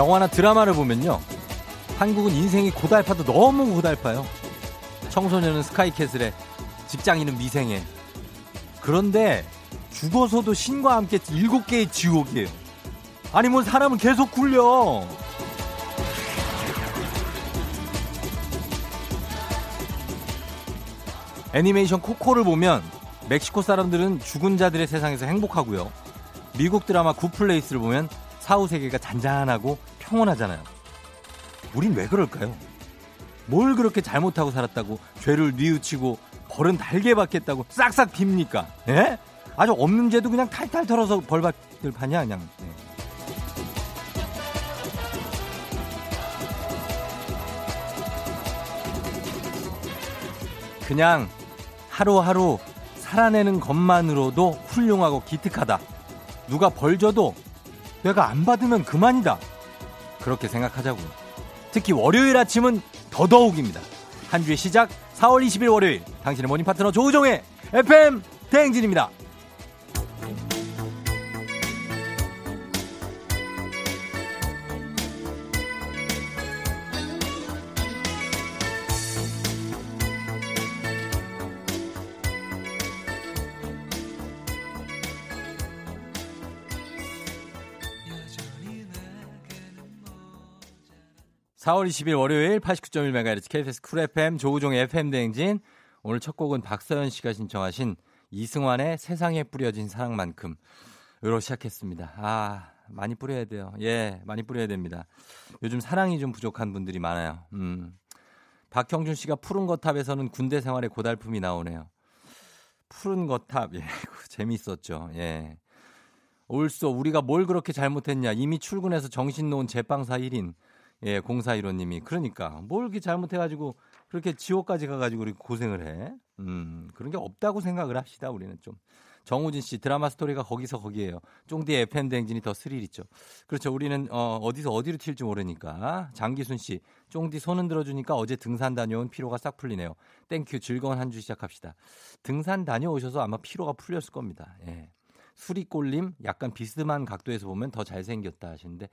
영화나 드라마를 보면요. 한국은 인생이 고달파도 너무 고달파요. 청소년은 스카이캐슬에 직장인은 미생에. 그런데 죽어서도 신과 함께 일곱 개의 지옥이에요. 아니 뭐 사람은 계속 굴려. 애니메이션 코코를 보면 멕시코 사람들은 죽은 자들의 세상에서 행복하고요. 미국 드라마 굿플레이스를 보면 사후 세계가 잔잔하고 평온하잖아요. 우린 왜 그럴까요? 뭘 그렇게 잘못하고 살았다고 죄를 뉘우치고 벌은 달게 받겠다고 싹싹 빕니까? 예? 아주 없는 죄도 그냥 탈탈 털어서 벌 받을 판이야 그냥. 예. 그냥 하루하루 살아내는 것만으로도 훌륭하고 기특하다. 누가 벌 줘도 내가 안 받으면 그만이다. 그렇게 생각하자고요. 특히 월요일 아침은 더더욱입니다. 한 주의 시작 4월 20일 월요일 당신의 모닝 파트너 조우종의 FM 대행진입니다. 4월 20일 월요일 89.1MHz KBS 쿨 FM 조우종의 FM 대행진. 오늘 첫 곡은 박서연 씨가 신청하신 이승환의 세상에 뿌려진 사랑만큼 으로 시작했습니다. 아, 많이 뿌려야 돼요. 예, 많이 뿌려야 됩니다. 요즘 사랑이 좀 부족한 분들이 많아요. 음. 박형준 씨가 푸른 거탑에서는 군대 생활의 고달픔이 나오네요. 푸른 거탑, 예, 재미있었죠. 예. 옳소, 우리가 뭘 그렇게 잘못했냐. 이미 출근해서 정신 놓은 제빵사 1인. 예, 공사일호님이 그러니까 뭘 이렇게 잘못해가지고 그렇게 지옥까지 가가지고 우리 고생을 해. 음, 그런 게 없다고 생각을 합시다. 우리는 좀. 정우진 씨 드라마 스토리가 거기서 거기에요. 쫑디 FM 대행진이 더 스릴 있죠. 그렇죠. 우리는 어, 어디서 어디로 튈지 모르니까. 장기순 씨 쫑디 손은 들어주니까 어제 등산 다녀온 피로가 싹 풀리네요. thank you 즐거운 한 주 시작합시다. 등산 다녀오셔서 아마 피로가 풀렸을 겁니다. 예. 수리꼴님 약간 비스듬한 각도에서 보면 더 잘생겼다 하시는데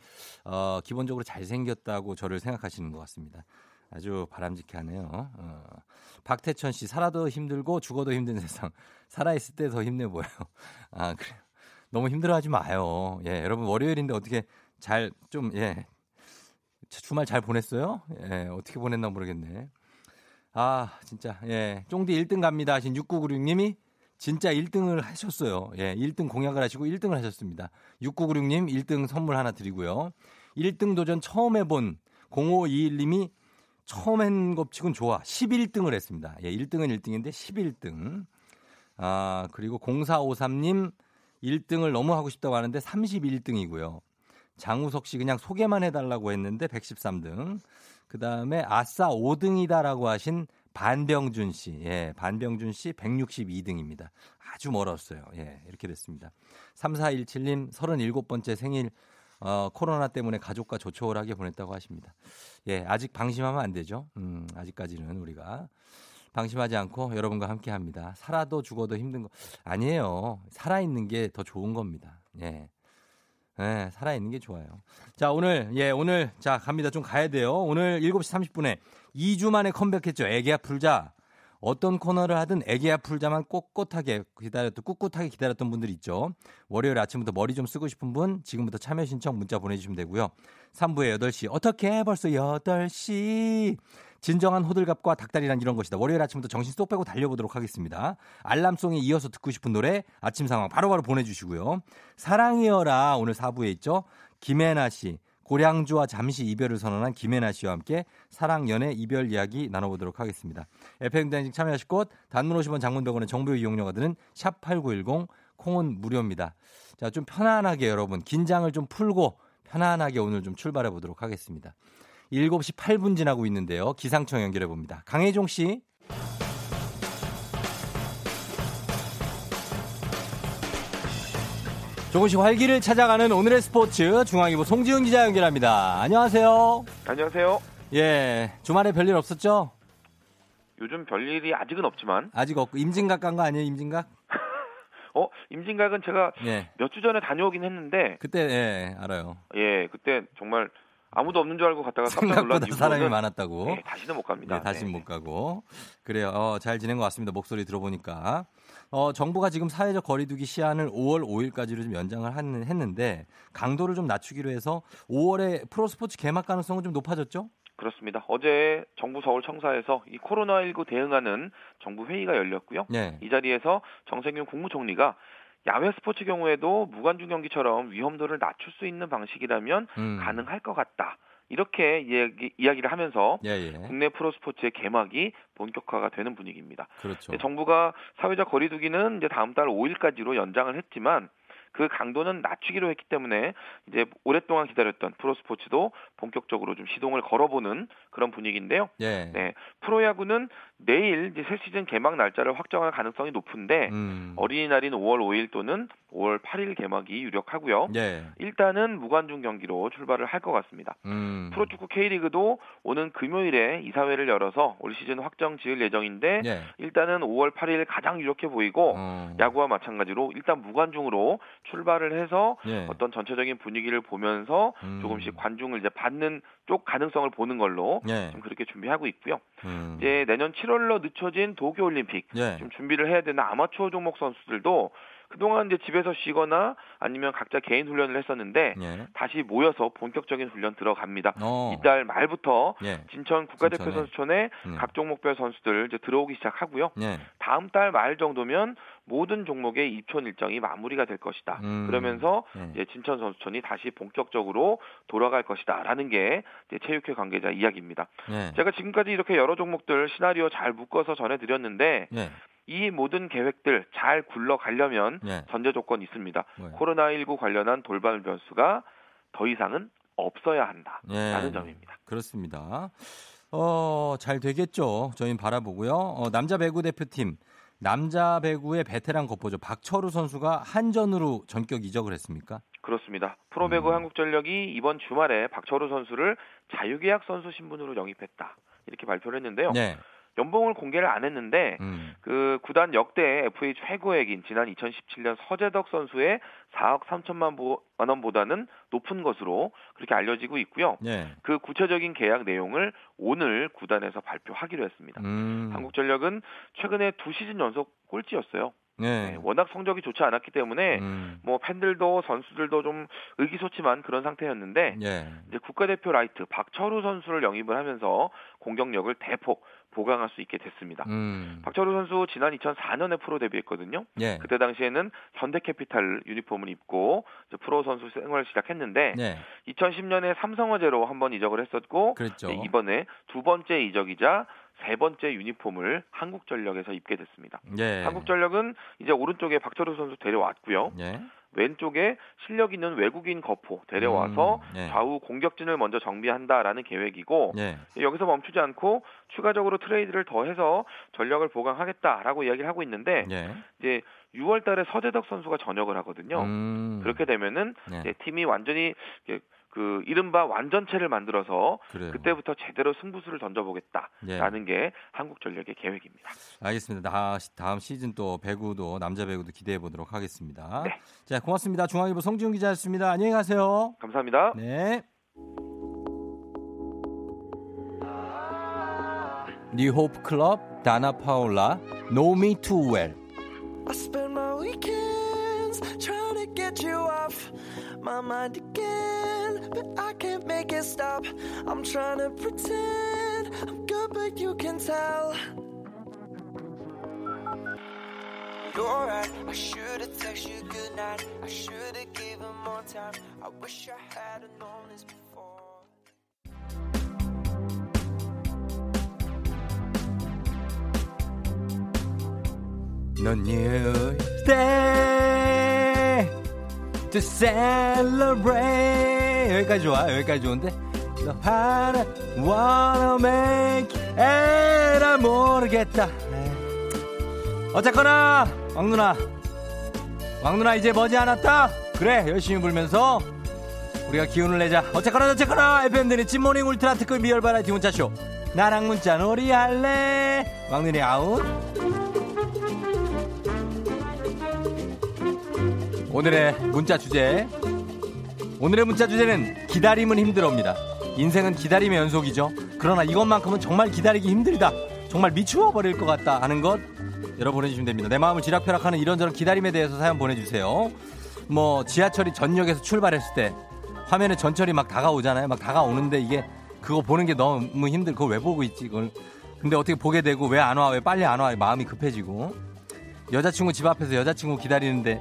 어, 기본적으로 잘생겼다고 저를 생각하시는 것 같습니다. 아주 바람직하네요. 어. 박태천 씨 살아도 힘들고 죽어도 힘든 세상 살아있을 때 더 힘내 보여요. 아 그래요. 너무 힘들어하지 마요. 예, 여러분 월요일인데 어떻게 잘 좀 예. 주말 잘 보냈어요? 예, 어떻게 보냈나 모르겠네. 아, 진짜, 예. 쫑디 1등 갑니다 하신 6996님이 진짜 1등을 하셨어요. 예, 1등 공약을 하시고 1등을 하셨습니다. 6996님 1등 선물 하나 드리고요. 1등 도전 처음 해본 0521님이 처음 한 것 치곤 좋아. 11등을 했습니다. 예, 1등은 1등인데 11등. 아, 그리고 0453님 1등을 너무 하고 싶다고 하는데 31등이고요. 장우석 씨 그냥 소개만 해달라고 했는데 113등. 그 다음에 아싸 5등이다라고 하신 반병준 씨, 예, 반병준 씨 162등입니다. 아주 멀었어요. 예, 이렇게 됐습니다. 3417님 37번째 생일 어, 코로나 때문에 가족과 조촐하게 보냈다고 하십니다. 예, 아직 방심하면 안 되죠. 음, 아직까지는 우리가 방심하지 않고 여러분과 함께 합니다. 살아도 죽어도 힘든 거 아니에요. 살아 있는 게 더 좋은 겁니다. 예. 네, 살아 있는 게 좋아요. 자, 오늘, 예, 오늘, 자, 갑니다. 좀 가야 돼요. 오늘 7시 30분에 2주 만에 컴백했죠. 애기야 풀자. 어떤 코너를 하든 애기야 풀자만 꼿꼿하게 기다렸던 꿋꿋하게 기다렸던 분들 있죠. 월요일 아침부터 머리 좀 쓰고 싶은 분 지금부터 참여 신청 문자 보내주시면 되고요. 3부에 8시 어떻게 벌써 8시 진정한 호들갑과 닭다리란 이런 것이다. 월요일 아침부터 정신 쏙 빼고 달려보도록 하겠습니다. 알람송에 이어서 듣고 싶은 노래 아침 상황 바로바로 바로 보내주시고요. 사랑이여라 오늘 4부에 있죠. 김혜나 씨 고량주와 잠시 이별을 선언한 김혜나 씨와 함께 사랑, 연애, 이별 이야기 나눠보도록 하겠습니다. FM 댕진 참여하실 곳 단문 50원 장문 100원의 정보 이용료가 드는 샵8910 콩은 무료입니다. 자, 좀 편안하게 여러분 긴장을 좀 풀고 편안하게 오늘 좀 출발해 보도록 하겠습니다. 7시 8분 지나고 있는데요. 기상청 연결해 봅니다. 강혜종 씨. 조금씩 활기를 찾아가는 오늘의 스포츠 중앙일보 송지훈 기자 연결합니다. 안녕하세요. 안녕하세요. 예, 주말에 별일 없었죠? 요즘 별일이 아직은 없지만 아직 없고 임진각 간 거 아니에요, 임진각? 어, 임진각은 제가 예. 몇주 전에 다녀오긴 했는데 그때 예, 알아요. 예, 그때 정말 아무도 없는 줄 알고 갔다가 깜짝 놀란 생각보다 이후로는 사람이 많았다고. 네, 다시는 못 갑니다. 네, 다시는 네. 못 가고. 그래요. 어, 잘 지낸 것 같습니다. 목소리 들어보니까. 어, 정부가 지금 사회적 거리두기 시한을 5월 5일까지로 좀 연장을 한- 했는데 강도를 좀 낮추기로 해서 5월에 프로스포츠 개막 가능성은 좀 높아졌죠? 그렇습니다. 어제 정부 서울청사에서 이 코로나19 대응하는 정부 회의가 열렸고요. 네. 이 자리에서 정세균 국무총리가 야외 스포츠 경우에도 무관중 경기처럼 위험도를 낮출 수 있는 방식이라면 음. 가능할 것 같다. 이렇게 이야기, 이야기를 하면서 예, 예. 국내 프로스포츠의 개막이 본격화가 되는 분위기입니다. 그렇죠. 네, 정부가 사회적 거리두기는 이제 다음 달 5일까지로 연장을 했지만 그 강도는 낮추기로 했기 때문에 이제 오랫동안 기다렸던 프로 스포츠도 본격적으로 좀 시동을 걸어보는 그런 분위기인데요. 예. 네, 프로야구는 내일 이제 새 시즌 개막 날짜를 확정할 가능성이 높은데 음. 어린이날인 5월 5일 또는 5월 8일 개막이 유력하고요. 예. 일단은 무관중 경기로 출발을 할 것 같습니다. 음. 프로축구 K리그도 오는 금요일에 이사회를 열어서 올 시즌 확정 지을 예정인데 예. 일단은 5월 8일 가장 유력해 보이고 어. 야구와 마찬가지로 일단 무관중으로 출발을 해서 예. 어떤 전체적인 분위기를 보면서 음. 조금씩 관중을 이제 받는 쪽 가능성을 보는 걸로 예. 좀 그렇게 준비하고 있고요. 음. 이제 내년 7월로 늦춰진 도쿄 올림픽 예. 좀 준비를 해야 되는 아마추어 종목 선수들도 그동안 이제 집에서 쉬거나 아니면 각자 개인 훈련을 했었는데 예. 다시 모여서 본격적인 훈련 들어갑니다. 어. 이달 말부터 예. 진천 국가대표 진천에. 선수촌에 음. 각 종목별 선수들 이제 들어오기 시작하고요. 예. 다음 달 말 정도면 모든 종목의 입촌 일정이 마무리가 될 것이다. 음. 그러면서 예. 이제 진천 선수촌이 다시 본격적으로 돌아갈 것이다라는 게 이제 체육회 관계자 이야기입니다. 예. 제가 지금까지 이렇게 여러 종목들 시나리오 잘 묶어서 전해드렸는데 예. 이 모든 계획들 잘 굴러가려면 예. 전제 조건이 있습니다. 뭐예요? 코로나19 관련한 돌발 변수가 더 이상은 없어야 한다라는 예. 점입니다. 그렇습니다. 어, 잘 되겠죠. 저희는 바라보고요. 어, 남자 배구 대표팀 남자 배구의 베테랑 겉보죠. 박철우 선수가 한전으로 전격 이적을 했습니까? 그렇습니다. 프로배구 음. 한국전력이 이번 주말에 박철우 선수를 자유계약 선수 신분으로 영입했다. 이렇게 발표를 했는데요. 네. 연봉을 공개를 안 했는데 음. 그 구단 역대 FA 최고액인 지난 2017년 서재덕 선수의 4억 3천만 보- 만 원보다는 높은 것으로 그렇게 알려지고 있고요. 네. 그 구체적인 계약 내용을 오늘 구단에서 발표하기로 했습니다. 음. 한국전력은 최근에 두 시즌 연속 꼴찌였어요. 네. 네, 워낙 성적이 좋지 않았기 때문에 음. 뭐 팬들도 선수들도 좀 의기소침한 그런 상태였는데 예. 이제 국가대표 라이트 박철우 선수를 영입을 하면서 공격력을 대폭 보강할 수 있게 됐습니다. 음. 박철우 선수 지난 2004년에 프로 데뷔했거든요. 예. 그때 당시에는 현대캐피탈 유니폼을 입고 프로 선수 생활을 시작했는데 네. 2010년에 삼성화재로 한 번 이적을 했었고 그랬죠. 네, 이번에 두 번째 이적이자 세 번째 유니폼을 한국전력에서 입게 됐습니다. 예. 한국전력은 이제 오른쪽에 박철우 선수 데려왔고요. 예. 왼쪽에 실력 있는 외국인 거포 데려와서 음, 예. 좌우 공격진을 먼저 정비한다라는 계획이고 예. 여기서 멈추지 않고 추가적으로 트레이드를 더해서 전력을 보강하겠다라고 이야기를 하고 있는데 예. 이제 6월달에 서재덕 선수가 전역을 하거든요. 음. 그렇게 되면은 네. 팀이 완전히 그 이른바 완전체를 만들어서 그래요. 그때부터 제대로 승부수를 던져보겠다라는 예. 게 한국전력의 계획입니다. 알겠습니다. 다, 다음 시즌 또 배구도 남자 배구도 기대해 보도록 하겠습니다. 네. 자, 고맙습니다. 중앙일보 송지훈 기자였습니다. 안녕히 가세요. 감사합니다. 네. 뉴호프 클럽 다나 파올라 Know Me Too Well I spend my weekends trying to get you off my mind again, can't stop. I'm trying to pretend I'm good, but you can tell. You're right, I should've texted you goodnight. I should've given more time. I wish I had've known this before. 넌 new day to celebrate 여기까지 좋아. 여기까지 좋은데. 너 하나 wanna make 에라 모르겠다. 에이. 어쨌거나 왕 누나. 왕 누나 이제 머지 않았다. 그래 열심히 불면서 우리가 기운을 내자. 어쨌거나 어쨌거나 FM들이 찐모닝 울트라 특급 미열 바라티 문자쇼. 나랑 문자 놀이 할래? 왕 누나 아웃. 오늘의 문자 주제 오늘의 문자 주제는 기다림은 힘들어입니다 인생은 기다림의 연속이죠. 그러나 이것만큼은 정말 기다리기 힘들다. 정말 미추어 버릴 것 같다 하는 것 여러분 보내주시면 됩니다. 내 마음을 지락펴락하는 이런저런 기다림에 대해서 사연 보내주세요. 뭐 지하철이 전역에서 출발했을 때 화면에 전철이 막 다가오잖아요. 막 다가오는데 이게 그거 보는 게 너무 힘들. 그거 왜 보고 있지? 그걸 근데 어떻게 보게 되고 왜 안 와? 왜 빨리 안 와? 마음이 급해지고 여자친구 집 앞에서 여자친구 기다리는데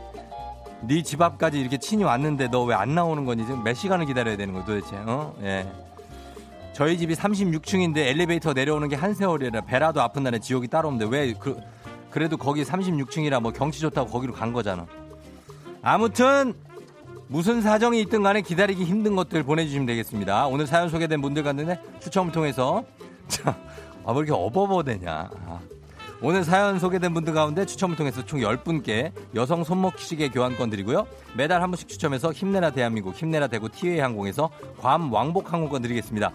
네 집 앞까지 이렇게 친이 왔는데 너 왜 안 나오는 거니? 지금 몇 시간을 기다려야 되는 거야 도대체? 어? 예. 저희 집이 36층인데 엘리베이터 내려오는 게 한 세월이라 배라도 아픈 날에 지옥이 따로 없는데 왜 그, 그래도 거기 36층이라 뭐 경치 좋다고 거기로 간 거잖아. 아무튼 무슨 사정이 있든 간에 기다리기 힘든 것들 보내주시면 되겠습니다. 오늘 사연 소개된 분들 갔는데 추첨을 통해서 자, 아, 왜 이렇게 어버버되냐. 아. 오늘 사연 소개된 분들 가운데 추첨을 통해서 총 10분께 여성 손목 시계 교환권 드리고요. 매달 한 분씩 추첨해서 힘내라 대한민국, 힘내라 대구 티웨이 항공에서 괌 왕복 항공권 드리겠습니다.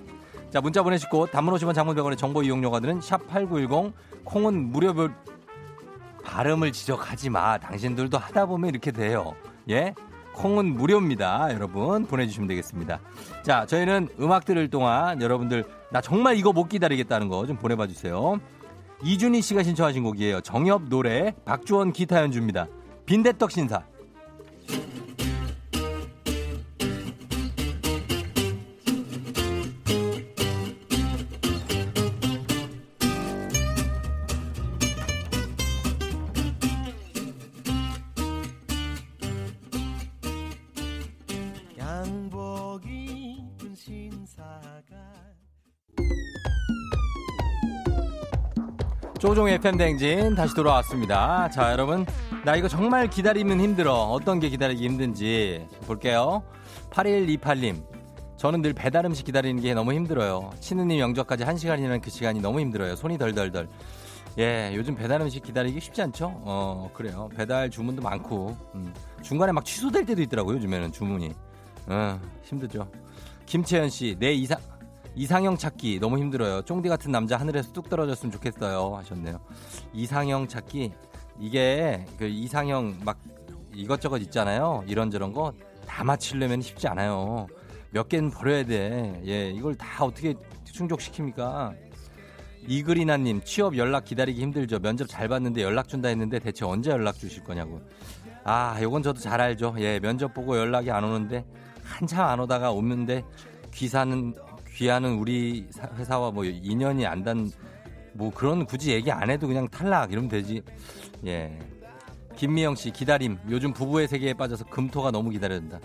자, 문자 보내시고 단문 50원 장문병원의 정보 이용료가 드는 샵8910 콩은 무료 발음을 지적하지 마. 당신들도 하다 보면 이렇게 돼요. 예? 콩은 무료입니다. 여러분 보내주시면 되겠습니다. 자, 저희는 음악 들을 동안 여러분들 나 정말 이거 못 기다리겠다는 거 좀 보내봐 주세요. 이준희 씨가 신청하신 곡이에요. 정엽 노래 박주원 기타 연주입니다. 빈대떡 신사. 조종의 팬댕진 다시 돌아왔습니다. 자, 여러분. 나 이거 정말 기다리면 힘들어. 어떤 게 기다리기 힘든지 볼게요. 8128님. 저는 늘 배달 음식 기다리는 게 너무 힘들어요. 치느님 영접까지 1시간이라는 그 시간이 너무 힘들어요. 손이 덜덜덜. 예, 요즘 배달 음식 기다리기 쉽지 않죠? 어, 그래요. 배달 주문도 많고. 음, 중간에 막 취소될 때도 있더라고요, 요즘에는 주문이. 어, 힘들죠. 김채연 씨, 내 이상, 이상형 찾기 너무 힘들어요. 쫑디 같은 남자 하늘에서 뚝 떨어졌으면 좋겠어요. 하셨네요. 이상형 찾기 이게 그 이상형 막 이것저것 있잖아요. 이런저런 거 다 맞추려면 쉽지 않아요. 몇 개는 버려야 돼. 예, 이걸 다 어떻게 충족시킵니까? 이글이나님 취업 연락 기다리기 힘들죠. 면접 잘 봤는데 연락 준다 했는데 대체 언제 연락 주실 거냐고. 아, 요건 저도 잘 알죠. 예, 면접 보고 연락이 안 오는데 한참 안 오다가 오는데 귀사는 귀하는 우리 회사와 뭐 인연이 안 단 뭐 그런 굳이 얘기 안 해도 그냥 탈락 이러면 되지. 예. 김미영 씨 기다림. 요즘 부부의 세계에 빠져서 금토가 너무 기다려진다.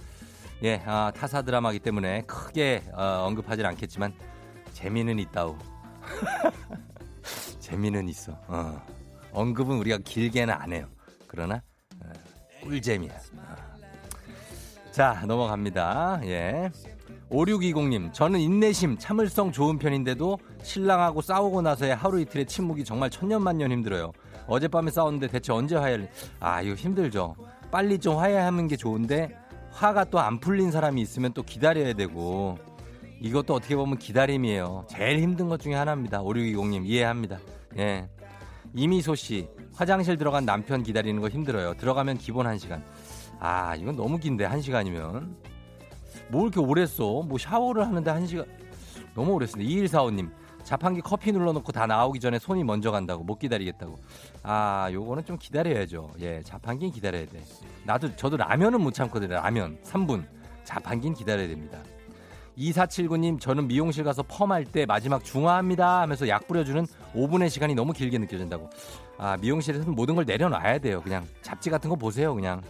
예, 아, 타사 드라마기 때문에 크게 어, 언급하진 않겠지만 재미는 있다우. 재미는 있어. 어. 언급은 우리가 길게는 안 해요. 그러나 어, 꿀잼이야. 어. 자, 넘어갑니다. 예. 5620님, 저는 인내심, 참을성 좋은 편인데도 신랑하고 싸우고 나서의 하루 이틀의 침묵이 정말 천년만년 힘들어요. 어젯밤에 싸웠는데 대체 언제 화해를, 아, 이거 힘들죠. 빨리 좀 화해하는 게 좋은데, 화가 또 안 풀린 사람이 있으면 또 기다려야 되고, 이것도 어떻게 보면 기다림이에요. 제일 힘든 것 중에 하나입니다. 5620님, 이해합니다. 예. 이미소 씨, 화장실 들어간 남편 기다리는 거 힘들어요. 들어가면 기본 1시간. 아, 이건 너무 긴데, 1시간이면. 뭐 이렇게 오래 써? 뭐 샤워를 하는데 한 시간 너무 오래 쓰네. 2145님. 자판기 커피 눌러놓고 다 나오기 전에 손이 먼저 간다고 못 기다리겠다고. 아, 요거는 좀 기다려야죠. 예, 자판기는 기다려야 돼. 나도 저도 라면은 못 참거든요. 라면 3분. 자판기는 기다려야 됩니다. 2479님, 저는 미용실 가서 펌할 때 마지막 중화합니다 하면서 약 뿌려주는 5분의 시간이 너무 길게 느껴진다고. 아, 미용실에서는 모든 걸 내려놔야 돼요. 그냥 잡지 같은 거 보세요, 그냥.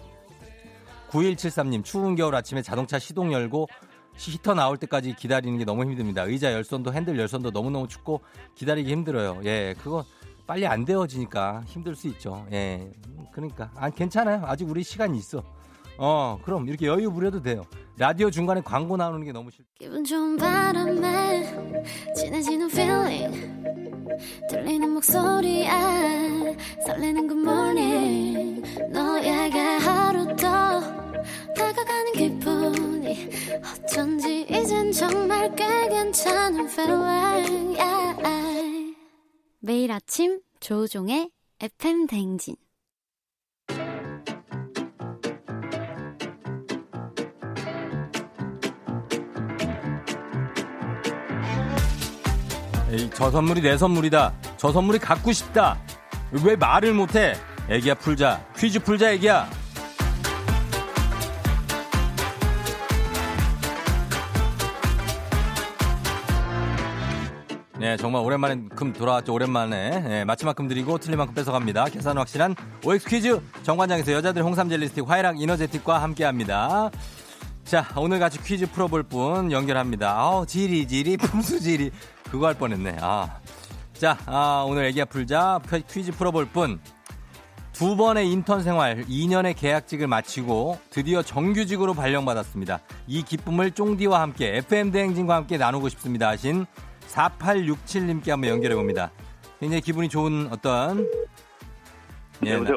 9173님, 추운 겨울 아침에 자동차 시동 열고 히터 나올 때까지 기다리는 게 너무 힘듭니다. 의자 열선도 핸들 열선도 너무너무 춥고 기다리기 힘들어요. 예, 그거 빨리 안 데워지니까 힘들 수 있죠. 예, 그러니까. 아, 괜찮아요. 아직 우리 시간이 있어. 어, 그럼 이렇게 여유 부려도 돼요. 라디오 중간에 광고 나오는 게 너무 싫. 기분 좋은 바람에 진해지는 feeling 들리는 목소리에 설레는 good morning 너에게 하루 더 다가가는 기분이 어쩐지 이젠 정말 꽤 괜찮은 feeling yeah. 매일 아침 조종의 FM 댕진 저 선물이 내 선물이다. 저 선물이 갖고 싶다. 왜 말을 못해? 애기야 풀자. 퀴즈 풀자 애기야. 네, 정말 오랜만에 금 돌아왔죠. 오랜만에. 네, 맞힌 만큼 드리고 틀린 만큼 뺏어갑니다. 계산 확실한 OX 퀴즈 정관장에서 여자들 홍삼 젤리스틱 화이락 이너제틱과 함께합니다. 자, 오늘 같이 퀴즈 풀어볼 분 연결합니다. 아우, 지리지리, 품수지리. 그거 할 뻔했네. 아. 자, 아, 오늘 애기야 풀자 퀴즈 풀어볼 분. 두 번의 인턴 생활, 2년의 계약직을 마치고 드디어 정규직으로 발령받았습니다. 이 기쁨을 쫑디와 함께 FM대행진과 함께 나누고 싶습니다 하신 4867님께 한번 연결해 봅니다. 굉장히 기분이 좋은 어떤. 네, 여보세요?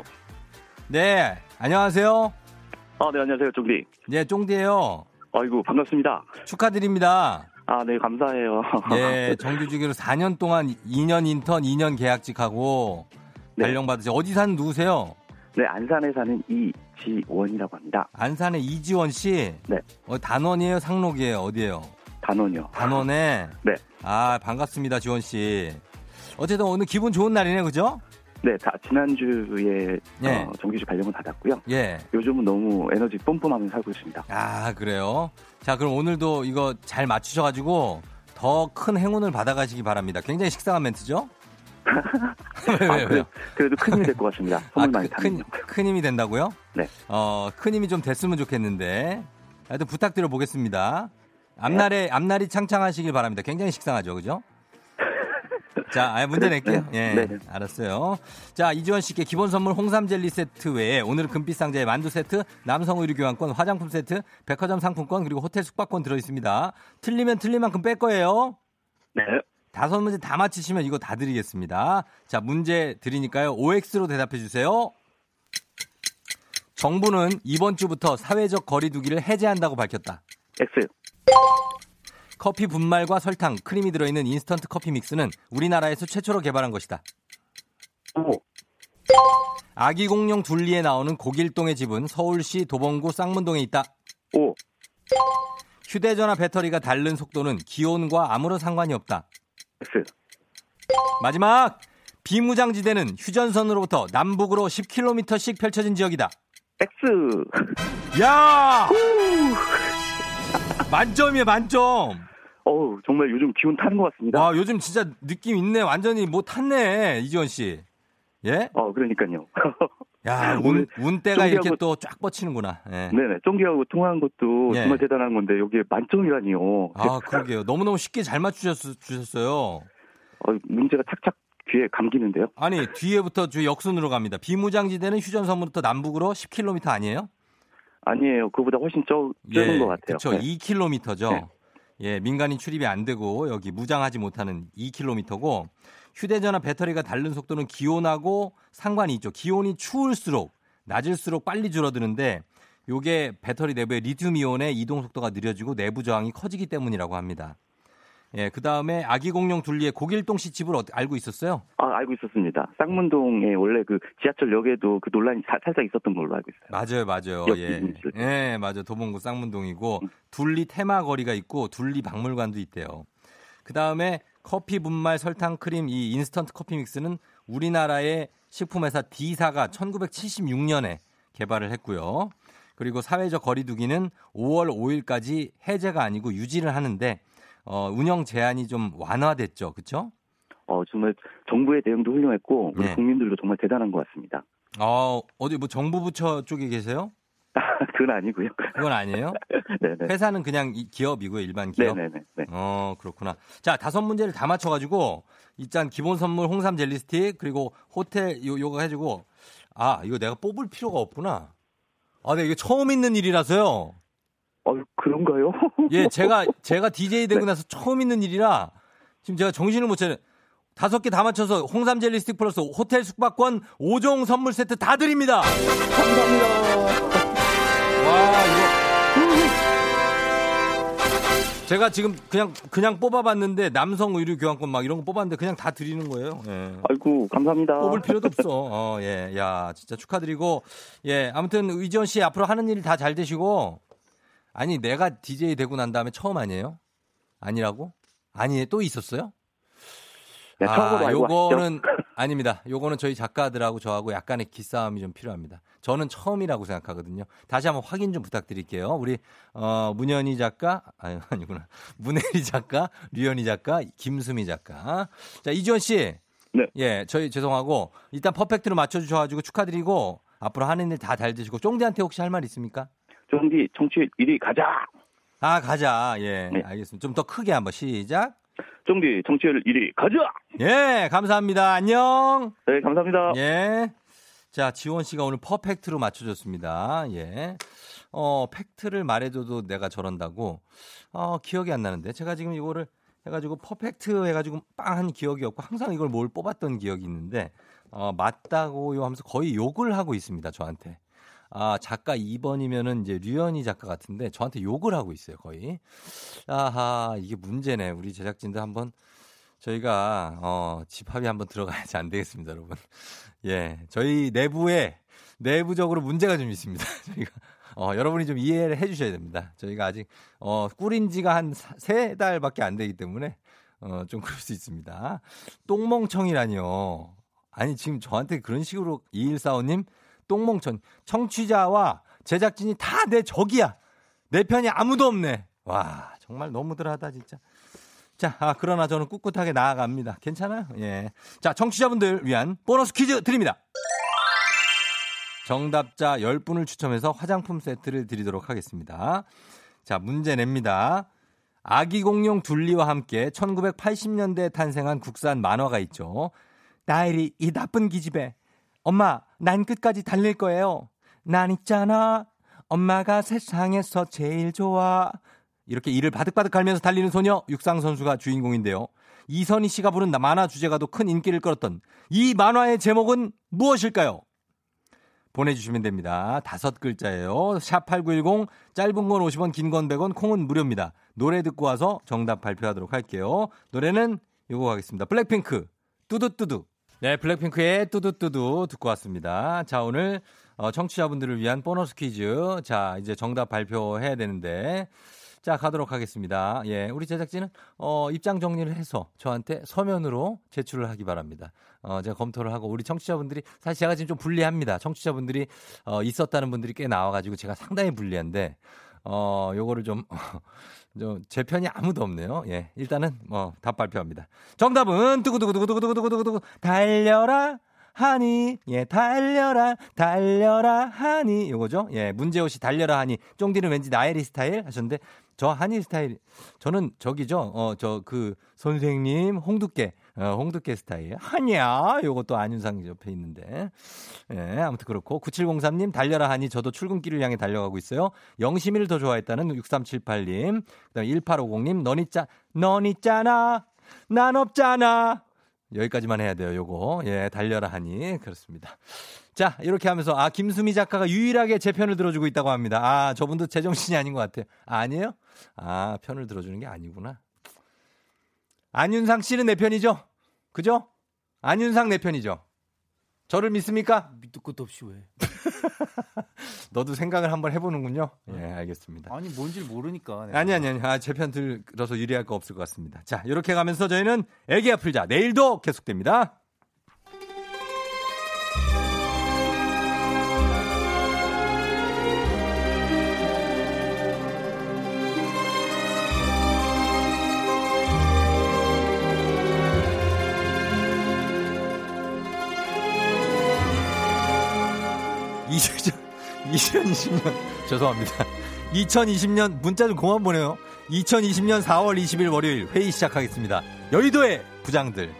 네, 안녕하세요. 아, 네, 안녕하세요, 쫑디. 네, 쫑디예요 아이고, 반갑습니다. 축하드립니다. 아, 네, 감사해요. 네, 정규직으로 4년 동안 2년 인턴, 2년 계약직하고 네. 발령 받으세요. 어디 사는 누구세요? 네, 안산에 사는 이지원이라고 합니다. 안산의 이지원 씨? 네. 어, 단원이에요, 상록이에요, 어디에요? 단원이요. 단원에? 네. 아, 반갑습니다, 지원 씨. 어쨌든 오늘 기분 좋은 날이네, 그죠? 네, 다 지난주에 예. 어, 정규직 발령을 받았고요. 예. 요즘은 너무 에너지 뿜뿜하면서 살고 있습니다. 아, 그래요? 자, 그럼 오늘도 이거 잘 맞추셔가지고 더 큰 행운을 받아가시기 바랍니다. 굉장히 식상한 멘트죠? 왜, 왜, 왜요? 그래도 큰 힘이 될 것 같습니다. 선물 아, 많이 타면. 큰, 큰 힘이 된다고요? 네. 어, 큰 힘이 좀 됐으면 좋겠는데. 하여튼 부탁드려 보겠습니다. 앞날에, 네. 앞날이 창창하시길 바랍니다. 굉장히 식상하죠, 그죠? 자, 아, 문제 낼게요. 예. 네. 알았어요. 자, 이지원 씨께 기본 선물 홍삼 젤리 세트 외에 오늘은 금빛 상자에 만두 세트, 남성 의류 교환권, 화장품 세트, 백화점 상품권, 그리고 호텔 숙박권 들어 있습니다. 틀리면 틀린 만큼 뺄 거예요. 네. 다섯 문제 다 맞히시면 이거 다 드리겠습니다. 자, 문제 드리니까요. OX로 대답해 주세요. 정부는 이번 주부터 사회적 거리두기를 해제한다고 밝혔다. X. 커피 분말과 설탕, 크림이 들어있는 인스턴트 커피 믹스는 우리나라에서 최초로 개발한 것이다. 오. 아기 공룡 둘리에 나오는 고길동의 집은 서울시 도봉구 쌍문동에 있다. 오. 휴대전화 배터리가 닳는 속도는 기온과 아무런 상관이 없다. X. 마지막 비무장지대는 휴전선으로부터 남북으로 10km씩 펼쳐진 지역이다. X. 야! 만점이에요, 만점. 어우, 정말 요즘 기운 타는 것 같습니다. 와, 요즘 진짜 느낌 있네. 완전히 뭐 탔네, 이지원 씨. 예? 어, 그러니까요. 야, 운, 운 때가 이렇게 또 쫙 뻗치는구나. 예. 네네. 쫑기하고 통화한 것도 예. 정말 대단한 건데, 여기에 만점이라니요. 아, 그러게요. 너무너무 쉽게 잘 맞추셨어요. 어, 문제가 착착 귀에 감기는데요. 아니, 뒤에부터 주 역순으로 갑니다. 비무장지대는 휴전선부터 남북으로 10km 아니에요? 아니에요. 그보다 훨씬 적, 적은 예, 것 같아요. 그렇죠. 네. 2km죠. 네. 예, 민간인 출입이 안 되고 여기 무장하지 못하는 2km고 휴대전화 배터리가 닳는 속도는 기온하고 상관이 있죠. 기온이 추울수록 낮을수록 빨리 줄어드는데 요게 배터리 내부의 리튬 이온의 이동 속도가 느려지고 내부 저항이 커지기 때문이라고 합니다. 예, 그 다음에 아기 공룡 둘리의 고길동 씨 집을 어, 알고 있었어요? 아, 알고 있었습니다. 쌍문동에 원래 그 지하철역에도 그 논란이 사, 살짝 있었던 걸로 알고 있어요. 맞아요, 맞아요. 예. 예, 맞아요. 도봉구 쌍문동이고 음. 둘리 테마 거리가 있고 둘리 박물관도 있대요. 그 다음에 커피 분말 설탕 크림 이 인스턴트 커피 믹스는 우리나라의 식품회사 D사가 1976년에 개발을 했고요. 그리고 사회적 거리두기는 5월 5일까지 해제가 아니고 유지를 하는데 어, 운영 제한이 좀 완화됐죠. 그렇죠? 어, 정말 정부의 대응도 훌륭했고 우리 네. 국민들도 정말 대단한 것 같습니다. 어, 어디 뭐 정부 부처 쪽에 계세요? 그건 아니고요. 그건 아니에요? 네네. 회사는 그냥 기업이고요, 일반 기업. 네네네. 네. 어, 그렇구나. 자, 다섯 문제를 다 맞춰가지고 일단 기본 선물 홍삼 젤리 스틱 그리고 호텔 요 요거 해주고 아 이거 내가 뽑을 필요가 없구나. 아, 네 이게 처음 있는 일이라서요. 어, 그런가요? 예, 제가 제가 DJ 되고 네. 나서 처음 있는 일이라 지금 제가 정신을 못 차려. 다섯 개 다 맞춰서 홍삼 젤리 스틱 플러스 호텔 숙박권 5종 선물 세트 다 드립니다. 감사합니다. 와, 이거 제가 지금 그냥 그냥 뽑아봤는데 남성 의류 교환권 막 이런 거 뽑았는데 그냥 다 드리는 거예요. 예. 아이고 감사합니다. 뽑을 필요도 없어. 어, 예, 야 진짜 축하드리고 예 아무튼 의지원 씨 앞으로 하는 일다잘 되시고 아니 내가 DJ 되고 난 다음에 처음 아니에요? 아니라고? 아니 또 있었어요? 네, 아, 요거는 아닙니다. 요거는 저희 작가들하고 저하고 약간의 기싸움이 좀 필요합니다. 저는 처음이라고 생각하거든요. 다시 한번 확인 좀 부탁드릴게요. 우리 어 문현희 작가 아니 아니구나. 문혜리 작가, 류현희 작가, 김수미 작가. 자, 이지원 씨. 네. 예, 저희 죄송하고 일단 퍼펙트로 맞춰 주셔 가지고 축하드리고 앞으로 하는 일 다 잘 되시고 쫑디한테 혹시 할 말 있습니까? 정디 청취율 1위 가자. 아, 가자. 예. 네. 알겠습니다. 좀 더 크게 한번 시작. 정디 청취율 1위 가자. 예, 감사합니다. 안녕. 네, 감사합니다. 예. 자, 지원 씨가 오늘 퍼펙트로 맞춰줬습니다. 예. 어, 팩트를 말해줘도 내가 저런다고. 어, 기억이 안 나는데. 제가 지금 이거를 해가지고 퍼펙트 해가지고 빵 한 기억이 없고 항상 이걸 뭘 뽑았던 기억이 있는데, 어, 맞다고요 하면서 거의 욕을 하고 있습니다. 저한테. 아, 작가 2번이면은 이제 류현희 작가 같은데 저한테 욕을 하고 있어요. 거의. 아하, 이게 문제네. 우리 제작진들 한번 저희가 어, 집합이 한번 들어가야지 안 되겠습니다, 여러분. 예, 저희 내부에 내부적으로 문제가 좀 있습니다. 저희가 어, 여러분이 좀 이해를 해 주셔야 됩니다. 저희가 아직 어, 꿀인 지가 한 세 달밖에 안 되기 때문에 어, 좀 그럴 수 있습니다. 똥멍청이라니요. 아니 지금 저한테 그런 식으로 2145님 똥멍청 청취자와 제작진이 다 내 적이야. 내 편이 아무도 없네. 와 정말 너무들 하다 진짜. 자, 아, 그러나 저는 꿋꿋하게 나아갑니다. 괜찮아요? 예. 자, 청취자분들 위한 보너스 퀴즈 드립니다. 정답자 10분을 추첨해서 화장품 세트를 드리도록 하겠습니다. 자, 문제 냅니다. 아기 공룡 둘리와 함께 1980년대에 탄생한 국산 만화가 있죠. 나일이 이 나쁜 기집애. 엄마, 난 끝까지 달릴 거예요. 난 있잖아. 엄마가 세상에서 제일 좋아. 이렇게 이를 바득바득 갈면서 달리는 소녀 육상 선수가 주인공인데요. 이선희 씨가 부른 만화 주제가도 큰 인기를 끌었던 이 만화의 제목은 무엇일까요? 보내주시면 됩니다. 다섯 글자예요. 샵 8910 짧은 건 50원 긴 건 100원 콩은 무료입니다. 노래 듣고 와서 정답 발표하도록 할게요. 노래는 이거 가겠습니다. 블랙핑크 뚜두뚜두 네 블랙핑크의 뚜두뚜두 듣고 왔습니다. 자 오늘 어, 청취자분들을 위한 보너스 퀴즈 자 이제 정답 발표해야 되는데 자, 가도록 하겠습니다. 예, 우리 제작진은 어, 입장 정리를 해서 저한테 서면으로 제출을 하기 바랍니다. 어, 제가 검토를 하고 우리 청취자분들이 사실 제가 지금 좀 불리합니다. 청취자분들이 어, 있었다는 분들이 꽤 나와 가지고 제가 상당히 불리한데 어, 요거를 좀, 좀, 제 편이 아무도 없네요. 예. 일단은, 뭐, 답 발표합니다. 정답은, 두구두구두구두구두구두구두구, 달려라, 하니, 예, 달려라, 달려라, 하니, 요거죠? 예, 문재호 씨 달려라, 하니. 쫑디는 왠지 나혜리 스타일 하셨는데, 저 하니 스타일, 저는 저기죠, 어, 저 그, 선생님, 홍두깨, 어, 홍두깨 스타일. 하냐? 요것도 안윤상 옆에 있는데. 예, 아무튼 그렇고. 9703님, 달려라 하니 저도 출근길을 향해 달려가고 있어요. 영심이를 더 좋아했다는 6378님. 그 다음에 1850님, 넌 있자, 넌 있잖아. 난 없잖아. 여기까지만 해야 돼요, 요거. 예, 달려라 하니. 그렇습니다. 자, 이렇게 하면서, 아, 김수미 작가가 유일하게 제 편을 들어주고 있다고 합니다. 아, 저분도 제정신이 아닌 것 같아요. 아, 아니에요? 아, 편을 들어주는 게 아니구나. 안윤상 씨는 내 편이죠? 그죠? 안윤상 내 편이죠? 저를 믿습니까? 밑도 끝도 없이 왜? 너도 생각을 한번 해보는군요. 예, 알겠습니다. 아니 뭔지 모르니까. 내가. 아니, 아니, 아니. 아, 제편 들어서 유리할 거 없을 것 같습니다. 자, 이렇게 가면서 저희는 애기 아플자. 내일도 계속됩니다. 2020년 죄송합니다. 2020년 문자 좀 그만 보내요. 2020년 4월 20일 월요일 회의 시작하겠습니다. 여의도의 부장들.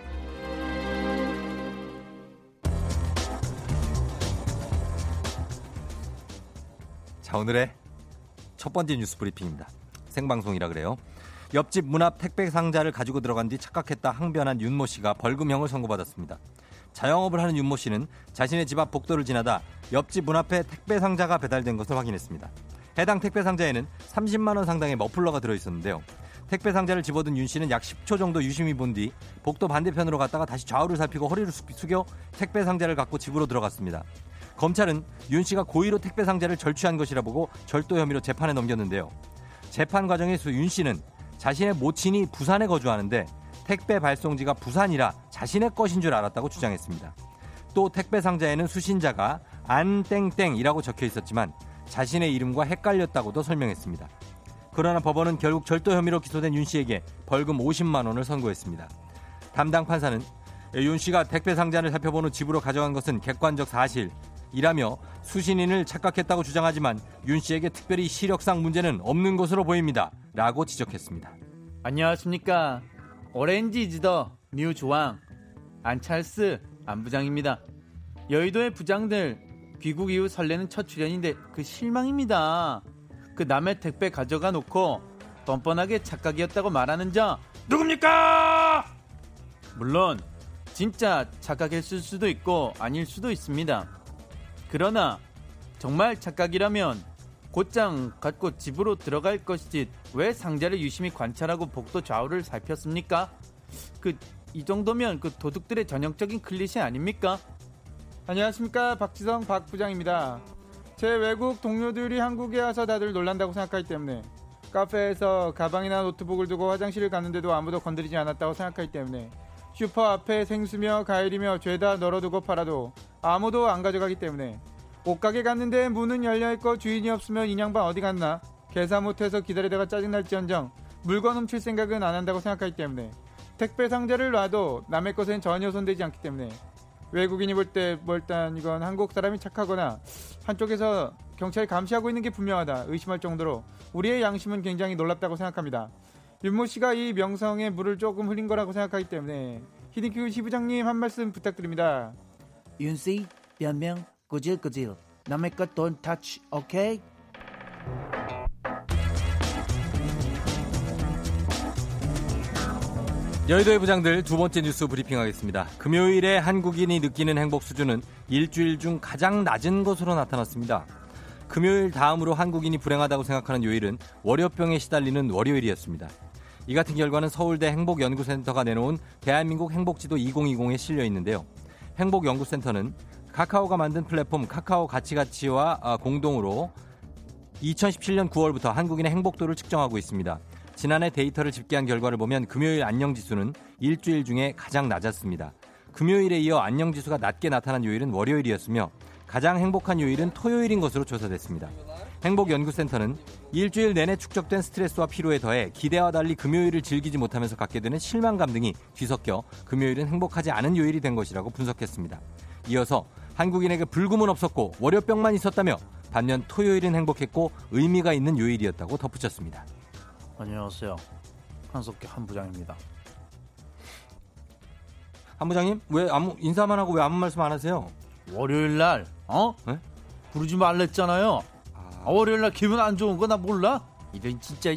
자, 오늘의 첫 번째 뉴스 브리핑입니다. 생방송이라 그래요. 옆집 문 앞 택배 상자를 가지고 들어간 뒤 착각했다 항변한 윤모 씨가 벌금형을 선고받았습니다. 자영업을 하는 윤모 씨는 자신의 집 앞 복도를 지나다 옆집 문 앞에 택배 상자가 배달된 것을 확인했습니다. 해당 택배 상자에는 30만 원 상당의 머플러가 들어 있었는데요. 택배 상자를 집어든 윤 씨는 약 10초 정도 유심히 본 뒤 복도 반대편으로 갔다가 다시 좌우를 살피고 허리를 숙여 택배 상자를 갖고 집으로 들어갔습니다. 검찰은 윤 씨가 고의로 택배 상자를 절취한 것이라 보고 절도 혐의로 재판에 넘겼는데요. 재판 과정에서 윤 씨는 자신의 모친이 부산에 거주하는데 택배 발송지가 부산이라 자신의 것인 줄 알았다고 주장했습니다. 또 택배 상자에는 수신자가 안땡땡이라고 적혀 있었지만 자신의 이름과 헷갈렸다고도 설명했습니다. 그러나 법원은 결국 절도 혐의로 기소된 윤 씨에게 벌금 50만 원을 선고했습니다. 담당 판사는 윤 씨가 택배 상자를 살펴본 후 집으로 가져간 것은 객관적 사실이라며 수신인을 착각했다고 주장하지만 윤 씨에게 특별히 시력상 문제는 없는 것으로 보입니다. 라고 지적했습니다. 안녕하십니까. Orange is the new 주황 안찰스 안부장입니다. 여의도의 부장들 귀국 이후 설레는 첫 출연인데 그 실망입니다. 그 남의 택배 가져가 놓고 뻔뻔하게 착각이었다고 말하는 자 누굽니까? 물론 진짜 착각했을 수도 있고 아닐 수도 있습니다. 그러나 정말 착각이라면 곧장 갖고 집으로 들어갈 것이지 왜 상자를 유심히 관찰하고 복도 좌우를 살폈습니까? 그 이 정도면 그 도둑들의 전형적인 클리셰 아닙니까? 안녕하십니까 박지성 박 부장입니다. 제 외국 동료들이 한국에 와서 다들 놀란다고 생각하기 때문에 카페에서 가방이나 노트북을 두고 화장실을 갔는데도 아무도 건드리지 않았다고 생각하기 때문에 슈퍼 앞에 생수며 과일이며 죄다 널어두고 팔아도 아무도 안 가져가기 때문에 옷가게 갔는데 문은 열려있고 주인이 없으면 인양반 어디 갔나 계산 못해서 기다리다가 짜증날지언정 물건 훔칠 생각은 안 한다고 생각하기 때문에 택배 상자를 놔도 남의 것엔 전혀 손대지 않기 때문에 외국인이 볼 때 뭐 일단 이건 한국 사람이 착하거나 한쪽에서 경찰이 감시하고 있는 게 분명하다 의심할 정도로 우리의 양심은 굉장히 놀랍다고 생각합니다. 윤모 씨가 이 명성에 물을 조금 흘린 거라고 생각하기 때문에 히딩큐 시부장님 한 말씀 부탁드립니다. 윤씨 변명 꾸질꾸질 남의 것 don't touch 오케이? 여의도의 부장들 두 번째 뉴스 브리핑하겠습니다. 금요일에 한국인이 느끼는 행복 수준은 일주일 중 가장 낮은 것으로 나타났습니다. 금요일 다음으로 한국인이 불행하다고 생각하는 요일은 월요병에 시달리는 월요일이었습니다. 이 같은 결과는 서울대 행복연구센터가 내놓은 대한민국 행복지도 2020에 실려 있는데요. 행복연구센터는 카카오가 만든 플랫폼 카카오 가치가치와 공동으로 2017년 9월부터 한국인의 행복도를 측정하고 있습니다. 지난해 데이터를 집계한 결과를 보면 금요일 안녕지수는 일주일 중에 가장 낮았습니다. 금요일에 이어 안녕지수가 낮게 나타난 요일은 월요일이었으며 가장 행복한 요일은 토요일인 것으로 조사됐습니다. 행복연구센터는 일주일 내내 축적된 스트레스와 피로에 더해 기대와 달리 금요일을 즐기지 못하면서 갖게 되는 실망감 등이 뒤섞여 금요일은 행복하지 않은 요일이 된 것이라고 분석했습니다. 이어서 한국인에게 불금은 없었고 월요병만 있었다며 반면 토요일은 행복했고 의미가 있는 요일이었다고 덧붙였습니다. 안녕하세요. 한석기 한 부장입니다. 한 부장님 왜 아무 인사만 하고 왜 아무 말씀 안 하세요? 월요일 날 어? 네? 부르지 말랬잖아요. 아, 아, 월요일 날 기분 안 좋은 거 나 몰라? 이런 진짜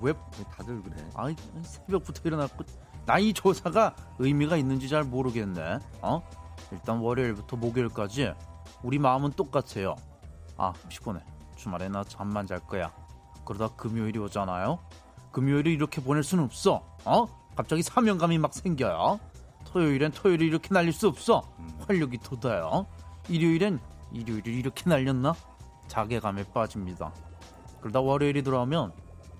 왜 다들 그래. 아이 새벽부터 일어났고 나이 조사가 의미가 있는지 잘 모르겠네. 어? 일단 월요일부터 목요일까지 우리 마음은 똑같아요. 아 피곤해. 주말에 나 잠만 잘 거야. 그러다 금요일이 오잖아요. 금요일을 이렇게 보낼 수는 없어. 어? 갑자기 사명감이 막 생겨요. 토요일엔 토요일이 이렇게 날릴 수 없어. 활력이 돋아요. 일요일엔 일요일이 이렇게 날렸나? 자괴감에 빠집니다. 그러다 월요일이 돌아오면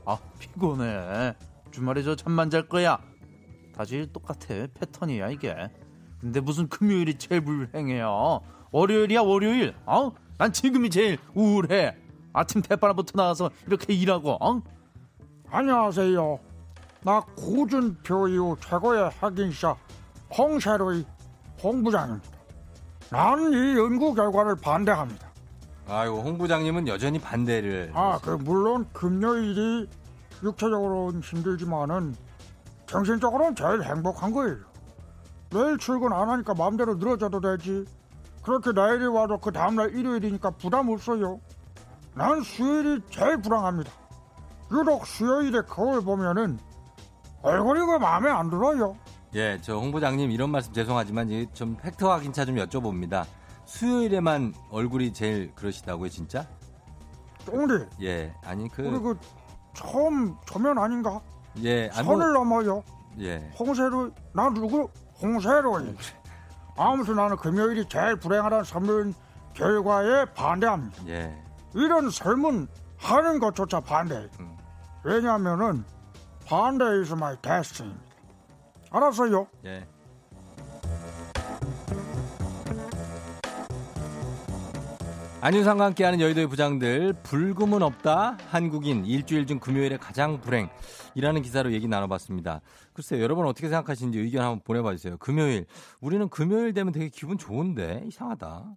아 피곤해. 주말에 저 잠만 잘 거야. 다시 똑같아. 패턴이야 이게. 근데 무슨 금요일이 제일 불행해요. 월요일이야 월요일. 어? 난 지금이 제일 우울해. 아침 대바람부터 나와서 이렇게 일하고. 어? 안녕하세요. 나 고준표 이후 최고의 핵인사 홍세로의 홍부장입니다. 나는 이 연구 결과를 반대합니다. 아이고 홍 부장님은 여전히 반대를. 아, 그 물론 금요일이 육체적으로는 힘들지만은 정신적으로는 제일 행복한 거예요. 내일 출근 안 하니까 마음대로 늘어져도 되지. 그렇게 내일이 와도 그 다음날 일요일이니까 부담 없어요. 난 수요일이 제일 불안합니다. 유독 수요일에 거울 보면은 얼굴이 그 마음에 안 들어요. 예, 저홍 부장님 이런 말씀 죄송하지만 좀 팩트 확인차 좀 여쭤봅니다. 수요일에만 얼굴이 제일 그러시다고요, 진짜? 쫑리, 예, 아니 그 우리 그 처음 초면 아닌가? 예, 뭐, 선을 넘어요. 예. 홍세로, 나 누구? 홍세로이. 아무튼 나는 금요일이 제일 불행하다는 설문 결과에 반대합니다. 예. 이런 설문 하는 것조차 반대. 음. 왜냐하면은 반대 is my destiny입니다. 알았어요. 예. 안윤상과 함께하는 여의도의 부장들 불금은 없다 한국인 일주일 중 금요일에 가장 불행 이라는 기사로 얘기 나눠봤습니다. 글쎄요 여러분 어떻게 생각하시는지 의견 한번 보내봐 주세요. 금요일 우리는 금요일 되면 되게 기분 좋은데 이상하다.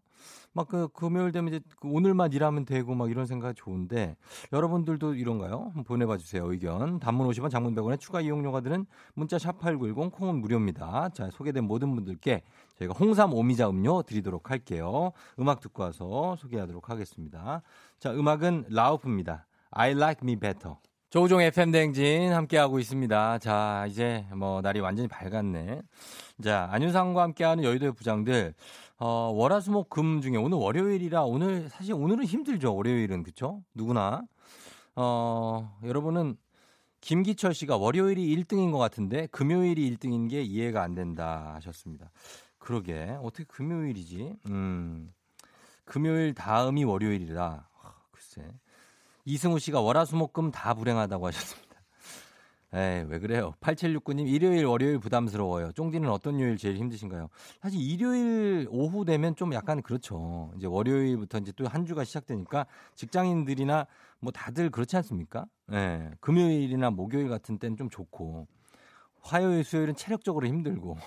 막 그 금요일 되면 이제 그 오늘만 일하면 되고 막 이런 생각 좋은데 여러분들도 이런가요? 한번 보내봐 주세요. 의견. 단문 50원, 장문 100원에 추가 이용료가 드는 문자 샵8910 콩은 무료입니다. 자, 소개된 모든 분들께 저희가 홍삼 오미자 음료 드리도록 할게요. 음악 듣고 와서 소개하도록 하겠습니다. 자, 음악은 라우프입니다. I like me better. 조우종 FM 대행진 함께하고 있습니다. 자, 이제 뭐 날이 완전히 밝았네. 자, 안윤상과 함께하는 여의도의 부장들. 어, 월화수목 금 중에 오늘 월요일이라 오늘 사실 오늘은 힘들죠. 월요일은 그쵸? 누구나. 어, 여러분은 김기철 씨가 월요일이 1등인 것 같은데 금요일이 1등인 게 이해가 안 된다 하셨습니다. 그러게 어떻게 금요일이지? 음, 금요일 다음이 월요일이라 아, 글쎄. 이승우 씨가 월화수목금 다 불행하다고 하셨습니다. 에이, 왜 그래요? 8769님, 일요일, 월요일 부담스러워요. 쫑디는 어떤 요일 제일 힘드신가요? 사실 일요일 오후 되면 좀 약간 그렇죠. 이제 월요일부터 이제 또 한 주가 시작되니까 직장인들이나 뭐 다들 그렇지 않습니까? 예. 금요일이나 목요일 같은 때는 좀 좋고, 화요일, 수요일은 체력적으로 힘들고,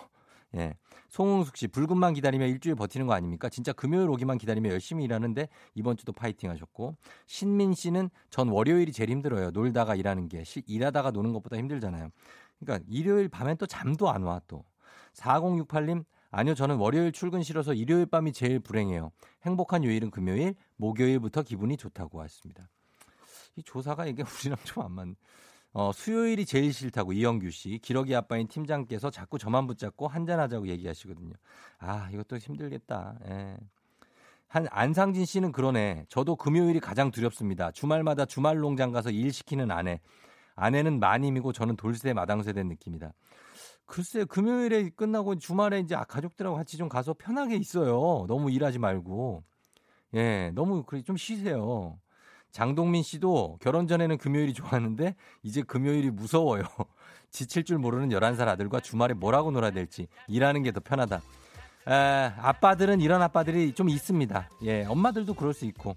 예. 송홍숙 씨, 불금만 기다리며 일주일 버티는 거 아닙니까? 진짜 금요일 오기만 기다리며 열심히 일하는데 이번 주도 파이팅 하셨고. 신민 씨는 전 월요일이 제일 힘들어요. 놀다가 일하는 게. 시, 일하다가 노는 것보다 힘들잖아요. 그러니까 일요일 밤엔 또 잠도 안 와 또. 4068님, 아니요, 저는 월요일 출근 싫어서 일요일 밤이 제일 불행해요. 행복한 요일은 금요일, 목요일부터 기분이 좋다고 하셨습니다. 이 조사가 이게 우리랑 좀 안 맞네. 어, 수요일이 제일 싫다고 이영규 씨, 기러기 아빠인 팀장께서 자꾸 저만 붙잡고 한잔하자고 얘기하시거든요. 아, 이것도 힘들겠다. 예. 한 안상진 씨는 그러네. 저도 금요일이 가장 두렵습니다. 주말마다 주말 농장 가서 일 시키는 아내. 아내는 마님이고 저는 돌쇠 마당쇠 된 느낌이다. 글쎄 금요일에 끝나고 주말에 이제 가족들하고 같이 좀 가서 편하게 있어요. 너무 일하지 말고. 예, 너무 좀 쉬세요. 장동민 씨도 결혼 전에는 금요일이 좋았는데 이제 금요일이 무서워요. 지칠 줄 모르는 11살 아들과 주말에 뭐라고 놀아야 될지 일하는 게 더 편하다. 에, 아빠들은 이런 아빠들이 좀 있습니다. 예, 엄마들도 그럴 수 있고.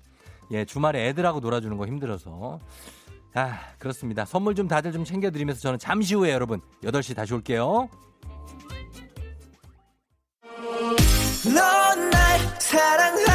예, 주말에 애들하고 놀아주는 거 힘들어서. 아, 그렇습니다. 선물 좀 다들 좀 챙겨드리면서 저는 잠시 후에 여러분 8시 다시 올게요. 넌날 사랑하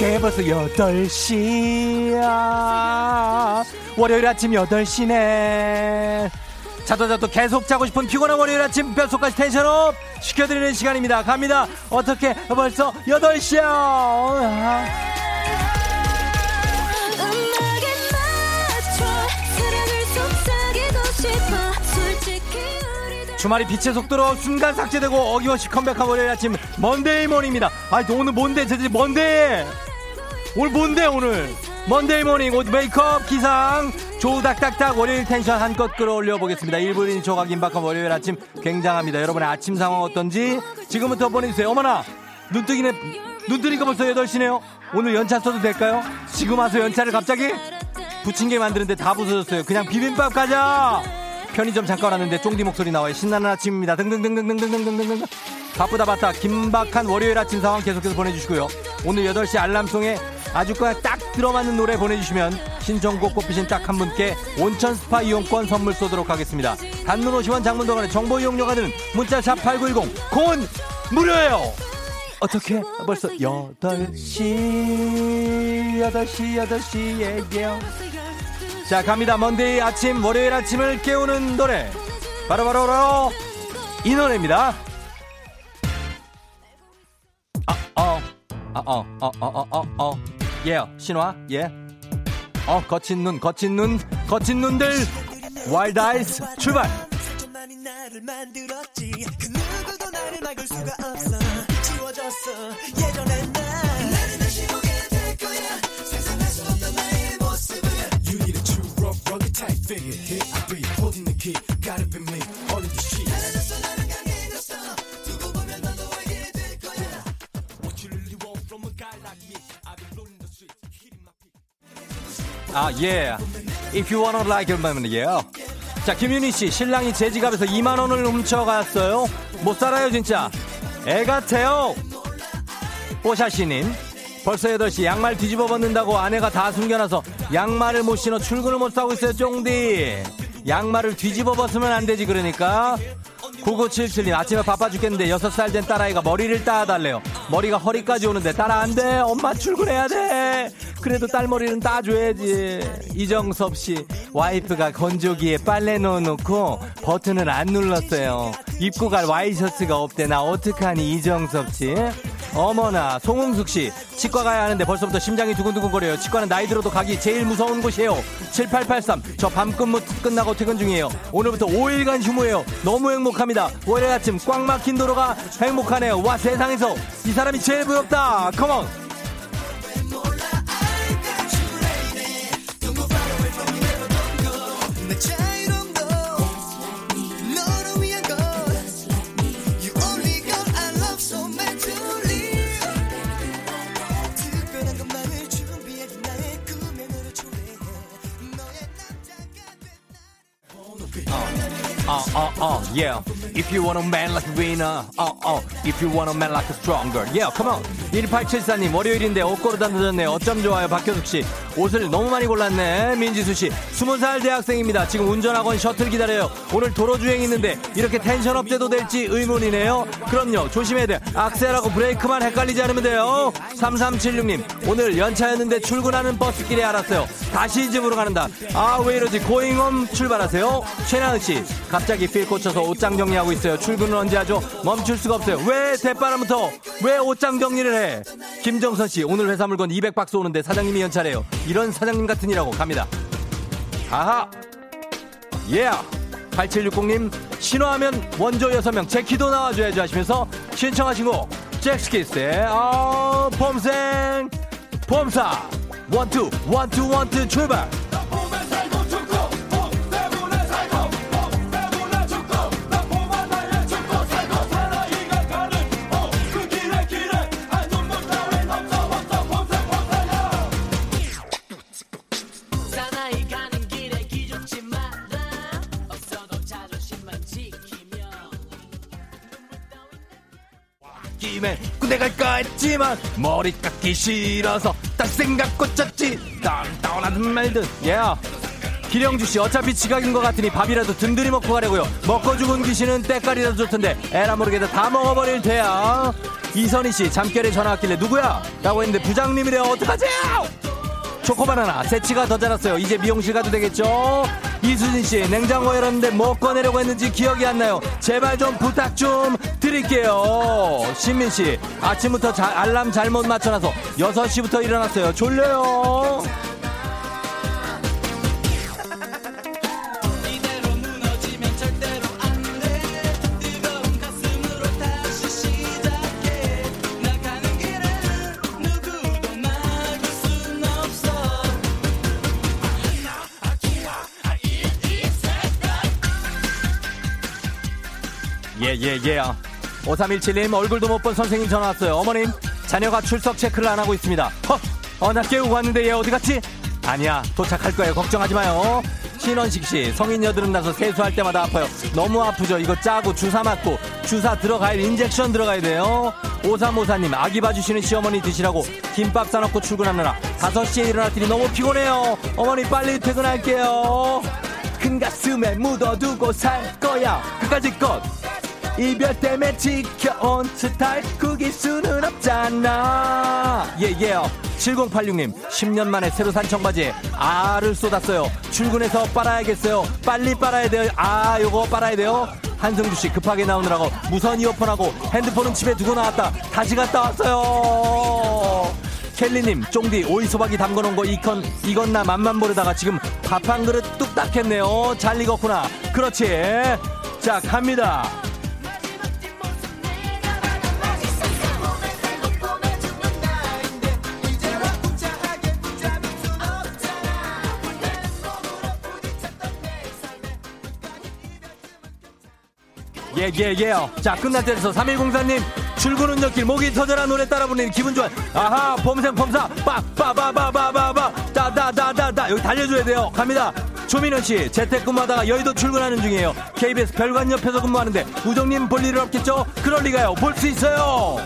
어떻게 벌써 8시야. 월요일 아침 8시네. 자도 자도 계속 자고 싶은 피곤한 월요일 아침 뼛속까지 tension up 시켜드리는 시간입니다. 갑니다. 어떻게 벌써 8시야. 음악에 맞춰 사랑을 속삭이고 싶어 솔직히 우리들 주말이 빛의 속도로 순간 삭제되고 어김없이 컴백한 월요일 아침 Monday morning입니다. 아, 오늘 뭔데? 제대로 뭔데? 오늘 뭔데 오늘? Monday morning 옷 메이크업 기상 조닥닥닥 월요일 텐션 한껏 끌어올려 보겠습니다. 1분 1초가 긴박한 월요일 아침 굉장합니다. 여러분의 아침 상황 어떤지 지금부터 보내주세요. 어머나 눈 뜨기네 눈 뜨니까 벌써 8시네요. 오늘 연차 써도 될까요? 지금 와서 연차를 갑자기 부침개 만드는데 다 부서졌어요. 그냥 비빔밥 가자. 편의점 잠깐 왔는데 쫑디 목소리 나와요. 신나는 아침입니다. 등등등등등등등등등. 바쁘다 바빠 긴박한 월요일 아침 상황 계속해서 보내주시고요. 오늘 8시 알람 song에 아주 그냥 딱 들어맞는 노래 보내주시면 신청곡 뽑히신 딱 한 분께 온천 스파 이용권 선물 쏘도록 하겠습니다. 단문 50원 장문 동안에 정보 이용료가 드는 문자 샵 8910 콩은 무료예요. 어떻게 벌써 8시 8시 8시에요. 자 갑니다. Monday 아침 월요일 아침을 깨우는 노래. 바로바로 바로, 이 노래입니다. 아어아어어어어어 예 신화 예어 거친 눈 거친 눈 거친 눈들. 와일드 아이스 출발 그 예전의 type figure. Here I be, holding the key. Gotta be me, all of the shit. 달라졌어 나는 강해졌어 두고 보면 너도 알게 될 거야 What you really want from a guy like me? I've been rolling the streets, hitting my peak. 아, 예. If you wanna like it, yeah. 자, 김윤희 씨, 신랑이 제 지갑에서 2만 원을 훔쳐갔어요. 못 살아요, 진짜. 애 같아요. 뽀샤시님, 벌써 8시 양말 뒤집어 벗는다고 아내가 다 숨겨놔서 양말을 못 신어 출근을 못 하고 있어요, 쫑디. 양말을 뒤집어 벗으면 안 되지, 그러니까. 9977님, 아침에 바빠 죽겠는데 6살 된 딸아이가 머리를 따달래요. 머리가 허리까지 오는데 따라 안 돼. 엄마 출근해야 돼. 그래도 딸 머리는 따줘야지. 이정섭 씨, 와이프가 건조기에 빨래 넣어놓고 버튼을 안 눌렀어요. 입고 갈 와이셔츠가 없대. 나 어떡하니, 이정섭 씨. 어머나, 송웅숙 씨, 치과 가야 하는데 벌써부터 심장이 두근두근거려요. 치과는 나이 들어도 가기 제일 무서운 곳이에요. 7883, 저 밤근무 끝나고 퇴근 중이에요. 오늘부터 5일간 휴무예요. 너무 행복 합니다. 월요일 아침 꽉 막힌 도로가 행복하네요. 와, 세상에서 이 사람이 제일 부럽다. 컴온! Uh, uh, uh, yeah. If you want a man like a winner, uh, uh. If you want a man like a stronger, yeah, come on. 1874님, 월요일인데 옷 고르다 늦었네. 어쩜 좋아요, 박효숙 씨. 옷을 너무 많이 골랐네. 민지수 씨, 20살 대학생입니다. 지금 운전학원 셔틀 기다려요. 오늘 도로주행 있는데 이렇게 tension up돼도 될지 의문이네요. 그럼요, 조심해야 돼. 악셀하고 브레이크만 헷갈리지 않으면 돼요. 3376님, 오늘 연차였는데 출근하는 버스길에 알았어요. 다시 집으로 가는다. 아, 왜 이러지? 고잉홈 출발하세요. 최나은 씨, 갑자기 필 꽂혀서 옷장 정리하고 있어요. 출근은 언제 하죠? 멈출 수가 없어요. 왜 대바람부터? 왜 옷장 정리를 해? 김정선 씨, 오늘 회사 물건 200박스 오는데 사장님이 연차래요. 이런 사장님 같은 일하고 갑니다. 아하! 예! 8760님, 신호하면 원조 6명, 제 키도 나와줘야죠 하시면서 신청하신 곡, 잭스키스의, 아, 봄생, 봄사, 원투, 원투, 원투, 출발! 김에 군대 갈까 했지만 머리 깎기 싫어서 딴 생각 꽂혔지. 땅땅하든 말든 예 기령주 씨 어차피 지각인 것 같으니 밥이라도 든든히 먹고 가려고요. 먹고 죽은 귀신은 때깔이라도 좋던데 에라 모르게도 다 먹어버릴 테야. 이선희 씨 잠결에 전화 왔길래 누구야? 라고 했는데 부장님이래요 어떡하지? 초코바나나 새치가 더 자랐어요. 이제 미용실 가도 되겠죠? 이수진 씨 냉장고 열었는데 뭐 꺼내려고 했는지 기억이 안 나요. 제발 좀 부탁 좀 드릴게요. 신민 씨 아침부터 자- 알람 잘못 맞춰놔서 6시부터 일어났어요. 졸려요. 이대로 무너지면 절대로 안돼 뜨거운 가슴으로 다시 시작해 나가는 길에는 누구도 막을 순 없어 예예예 5317님 얼굴도 못 본 선생님 전화 왔어요. 어머님 자녀가 출석 체크를 안 하고 있습니다. 어나 깨우고 왔는데 얘 어디 갔지? 아니야 도착할 거예요. 걱정하지 마요. 신원식 씨 성인 여드름 나서 세수할 때마다 아파요. 너무 아프죠? 이거 짜고 주사 맞고 주사 들어가야 인젝션 들어가야 돼요. 5354님 아기 봐주시는 시어머니 드시라고 김밥 싸놓고 출근하느라 5시에 일어났더니 너무 피곤해요. 어머니 빨리 퇴근할게요. 큰 가슴에 묻어두고 살 거야. 그까짓 것 이별 때문에 지켜온 스타일 구길 수는 없잖아. 예예요. 7086님 10년 만에 새로 산 청바지에 알을 쏟았어요. 출근해서 빨아야겠어요. 빨리 빨아야 돼요. 아 요거 빨아야 돼요. 한승주씨 급하게 나오느라고 무선 이어폰하고 핸드폰은 집에 두고 나왔다. 다시 갔다 왔어요. 켈리님 쫑디 오이 소박이 담궈놓은 거 이건 이건 나 맛만 모르다가 지금 밥 한 그릇 뚝딱 했네요. 잘 익었구나. 그렇지? 자, 갑니다. 예, 예, 예요. 자, 끝날 때에서 3104님, 출근 운전길 목이 터져라 노래 따라 부르는 기분 좋아. 아하, 폼생 폼사, 빠, 빠, 빠, 빠, 빠, 빠, 빠, 따, 따, 따, 따, 따. 여기 달려줘야 돼요. 갑니다. 조민원 씨, 재택근무하다가 여의도 출근하는 중이에요. KBS 별관 옆에서 근무하는데, 우정님 볼 일은 없겠죠? 그럴 리가요. 볼 수 있어요.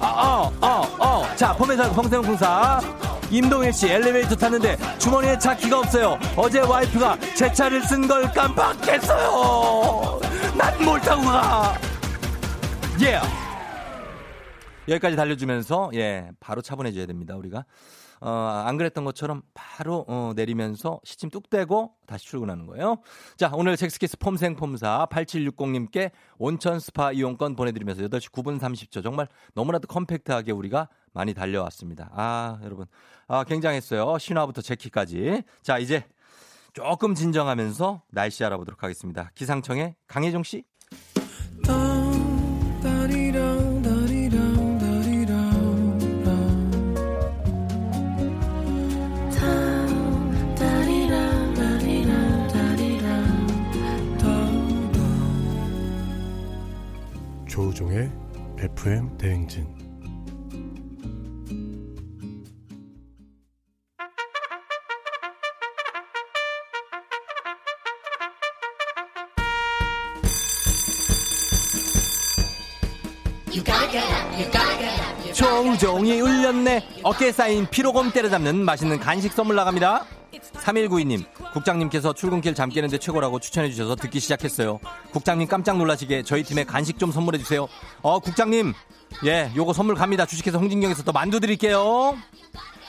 아, 어, 어, 어. 자, 폼생 폼사. 임동일 씨 엘리베이터 탔는데 주머니에 차 키가 없어요. 어제 와이프가 제 차를 쓴 걸 깜빡했어요. 난뭘 타고 가? 예. 여기까지 달려주면서 예 바로 차분해져야 됩니다 우리가 어, 안 그랬던 것처럼 바로 어, 내리면서 시침 뚝 떼고 다시 출근하는 거예요. 자 오늘 섹스키스 폼생폼사 8760님께 온천 스파 이용권 보내드리면서 8시 9분 30초 정말 너무나도 컴팩트하게 우리가 많이 달려왔습니다. 아 여러분 아 굉장했어요. 신화부터 젝키까지 자 이제 조금 진정하면서 날씨 알아보도록 하겠습니다. 기상청의 강혜종 씨. 조우종의 FM 대행진 종종이 울렸네. 어깨에 쌓인 피로곰 때려잡는 맛있는 간식 선물 나갑니다. 3192님, 국장님께서 출근길 잠 깨는데 최고라고 추천해 주셔서 듣기 시작했어요. 국장님 깜짝 놀라시게 저희 팀에 간식 좀 선물해 주세요. 어, 국장님, 예, 요거 선물 갑니다. 주식회사 홍진경에서 또 만두 드릴게요.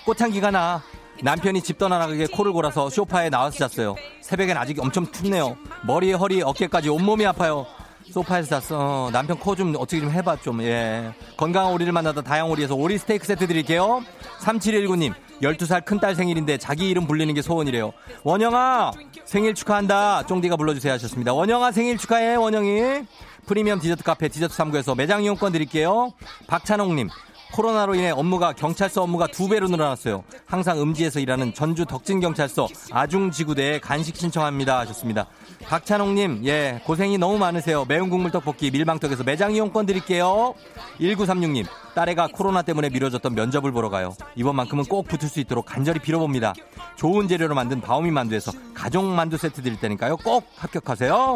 꽃향기가 나. 남편이 집 떠나가게 코를 골아서 소파에 나와서 잤어요. 새벽엔 아직 엄청 춥네요. 머리에 허리, 어깨까지 온몸이 아파요. 소파에서 잤어. 남편 코 좀 어떻게 좀 해봐 좀. 예. 건강한 오리를 만나다 다양오리에서 오리 스테이크 세트 드릴게요. 3719님 12살 큰딸 생일인데 자기 이름 불리는 게 소원이래요. 원영아 생일 축하한다. 쫑디가 불러주세요 하셨습니다. 원영아 생일 축하해 원영이. 프리미엄 디저트 카페 디저트 3구에서 매장 이용권 드릴게요. 박찬홍님 코로나로 인해 업무가 경찰서 업무가 두 배로 늘어났어요. 항상 음지에서 일하는 전주 덕진 경찰서 아중 지구대에 간식 신청합니다 하셨습니다. 박찬홍님, 예, 고생이 너무 많으세요. 매운 국물 떡볶이 밀방떡에서 매장 이용권 드릴게요. 1936님, 딸애가 코로나 때문에 미뤄졌던 면접을 보러 가요. 이번만큼은 꼭 붙을 수 있도록 간절히 빌어봅니다. 좋은 재료로 만든 바오미 만두에서 가족 만두 세트 드릴 테니까요. 꼭 합격하세요.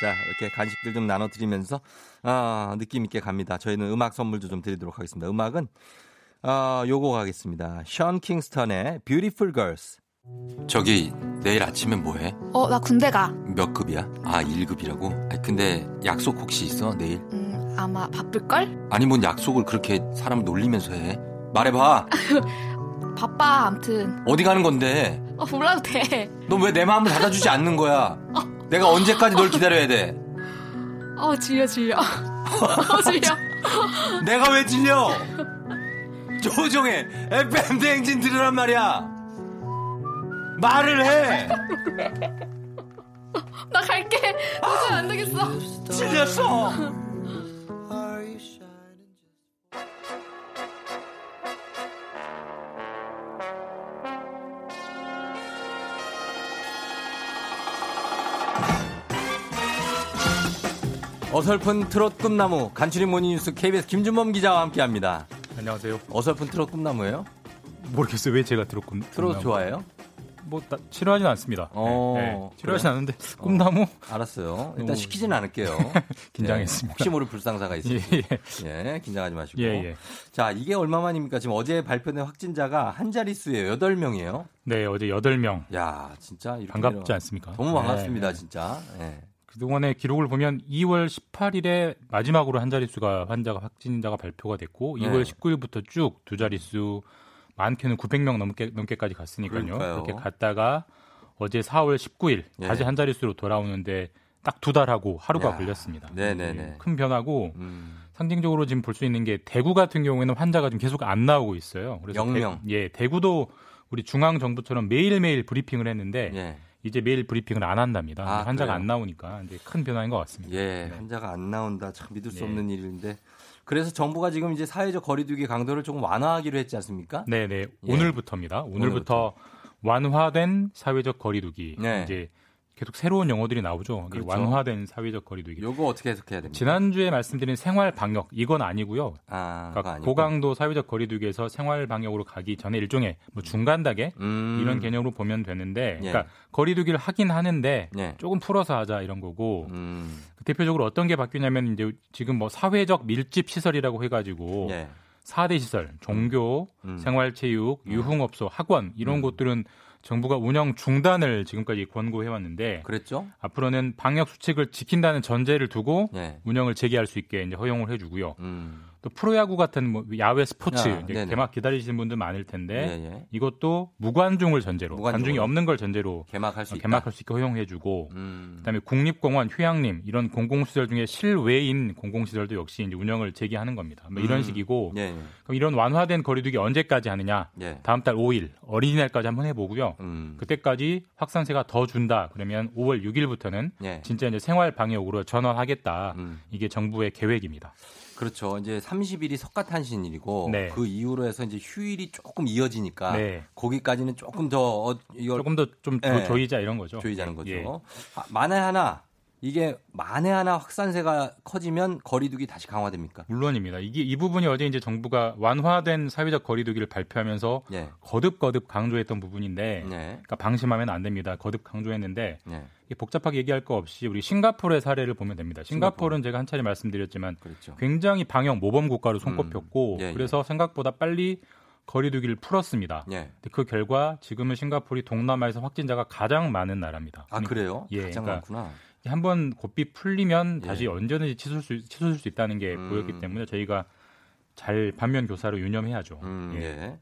자, 이렇게 간식들 좀 나눠드리면서, 아, 느낌 있게 갑니다. 저희는 음악 선물도 좀 드리도록 하겠습니다. 음악은, 아, 요거 가겠습니다. 션 킹스턴의 Beautiful Girls. 저기, 내일 아침엔 뭐 해? 어, 나 군대 가. 몇 급이야? 아, 1급이라고? 아, 근데 약속 혹시 있어, 내일? 음, 아마 바쁠걸? 아니, 뭔 약속을 그렇게 사람 놀리면서 해? 말해봐. 바빠, 암튼. 어디 가는 건데? 어, 몰라도 돼. 너왜내 마음을 받아주지 않는 거야? 내가 언제까지 널 기다려야 돼? 어, 질려, 질려. 어, 질려. 내가 왜 질려? 조종의 FM 대행진 들으란 말이야. 말을 해. 나 갈게. 도저히 안 되겠어. 질렸어. 어설픈 트롯 꿈나무 간추린 모닝뉴스 KBS 김준범 기자와 함께합니다. 안녕하세요. 어설픈 트롯 꿈나무예요? 모르겠어요. 왜 제가 들었 꿈 트롯 꿈나무. 좋아해요? 뭐 나, 싫어하진 않습니다. 어, 네, 네. 싫어하진 그래요? 않는데 꿈나무 알았어요. 일단 시키지는 않을게요. 긴장했습니다. 네, 혹시 모를 불상사가 있으니 예, 예, 긴장하지 마시고. 예, 예. 자, 이게 얼마만입니까? 지금 어제 발표된 확진자가 한 자릿수예요. 8명이에요. 네, 어제 8명. 야, 진짜 반갑지 않습니까? 너무 반갑습니다, 네, 네. 진짜. 예. 그동안의 기록을 보면 2월 18일에 마지막으로 한 자릿수가 환자가 확진자가 발표가 됐고 네. 2월 19일부터 쭉 두 자릿수 많게는 900명 넘게 넘게까지 갔으니까요. 그러니까요. 그렇게 갔다가 어제 4월 19일 예. 다시 한 자릿수로 돌아오는데 딱 두 달하고 하루가 야, 걸렸습니다. 네네네. 큰 변화고 음. 상징적으로 지금 볼 수 있는 게 대구 같은 경우에는 환자가 좀 계속 안 나오고 있어요. 그래서 영명. 대, 예, 대구도 우리 중앙 정부처럼 매일매일 브리핑을 했는데 예. 이제 매일 브리핑을 안 한답니다. 아, 환자가 그래요? 안 나오니까 이제 큰 변화인 것 같습니다. 예, 환자가 안 나온다. 참 믿을 수 네. 없는 일인데. 그래서 정부가 지금 이제 사회적 거리두기 강도를 조금 완화하기로 했지 않습니까? 네, 네. 예. 오늘부터입니다. 오늘부터 완화된 사회적 거리두기. 네. 이제 계속 새로운 용어들이 나오죠. 그렇죠. 완화된 사회적 거리두기. 요거 어떻게 해석해야 됩니까? 지난주에 말씀드린 생활 방역 이건 아니고요. 아, 그러니까. 고강도 사회적 거리두기에서 생활 방역으로 가기 전에 일종의 뭐 중간 단계 음. 이런 개념으로 보면 되는데 예. 그러니까 거리두기를 하긴 하는데 예. 조금 풀어서 하자 이런 거고 음. 그 대표적으로 어떤 게 바뀌냐면 이제 지금 뭐 사회적 밀집 시설이라고 해 가지고 예. 4대 시설, 종교, 음. 생활체육, 유흥업소, 학원 이런 음. 곳들은 정부가 운영 중단을 지금까지 권고해 왔는데 그랬죠? 앞으로는 방역 수칙을 지킨다는 전제를 두고 예. 운영을 재개할 수 있게 이제 허용을 해주고요. 음. 또 프로야구 같은 뭐 야외 스포츠 아, 네네. 개막 기다리시는 분들 많을 텐데 예, 예. 이것도 무관중을 전제로. 관중이 없는 걸 전제로 개막할 수 어. 개막할 수 있게 허용해주고 음. 그다음에 국립공원, 휴양림 이런 공공시설 중에 실외인 공공시설도 역시 이제 운영을 재개하는 겁니다. 뭐 이런 음. 식이고 예, 예. 그럼 이런 완화된 거리두기 언제까지 하느냐? 예. 다음 달 5일 어린이날까지 한번 해보고요. 음. 그때까지 확산세가 더 준다 그러면 5월 6일부터는 예. 진짜 이제 생활 방역으로 전환하겠다. 음. 이게 정부의 계획입니다. 그렇죠. 이제 30일이 석가탄신일이고 네. 그 이후로 해서 이제 휴일이 조금 이어지니까 네. 거기까지는 조금 더 어, 이걸 조금 더좀 예. 조이자 이런 거죠. 조이자는 거죠. 예. 아, 만에 하나 이게 만에 하나 확산세가 커지면 거리두기 다시 강화됩니까? 물론입니다. 이게 이 부분이 어제 이제 정부가 완화된 사회적 거리두기를 발표하면서 예. 거듭 거듭 강조했던 부분인데, 네. 그러니까 방심하면 안 됩니다. 거듭 강조했는데 네. 복잡하게 얘기할 거 없이 우리 싱가포르의 사례를 보면 됩니다. 싱가포르는 제가 한 차례 말씀드렸지만 그렇죠. 굉장히 방역 모범 국가로 손꼽혔고 음. 예, 예. 그래서 생각보다 빨리 거리두기를 풀었습니다. 예. 그 결과 지금은 싱가포르이 동남아에서 확진자가 가장 많은 나라입니다. 아 그래요? 예, 가장 그러니까 많구나. 한번 고삐 풀리면 예. 다시 언제든지 치솟을 수, 치솟을 수 있다는 게 음. 보였기 때문에 저희가 잘 반면 교사로 유념해야죠. 음, 예.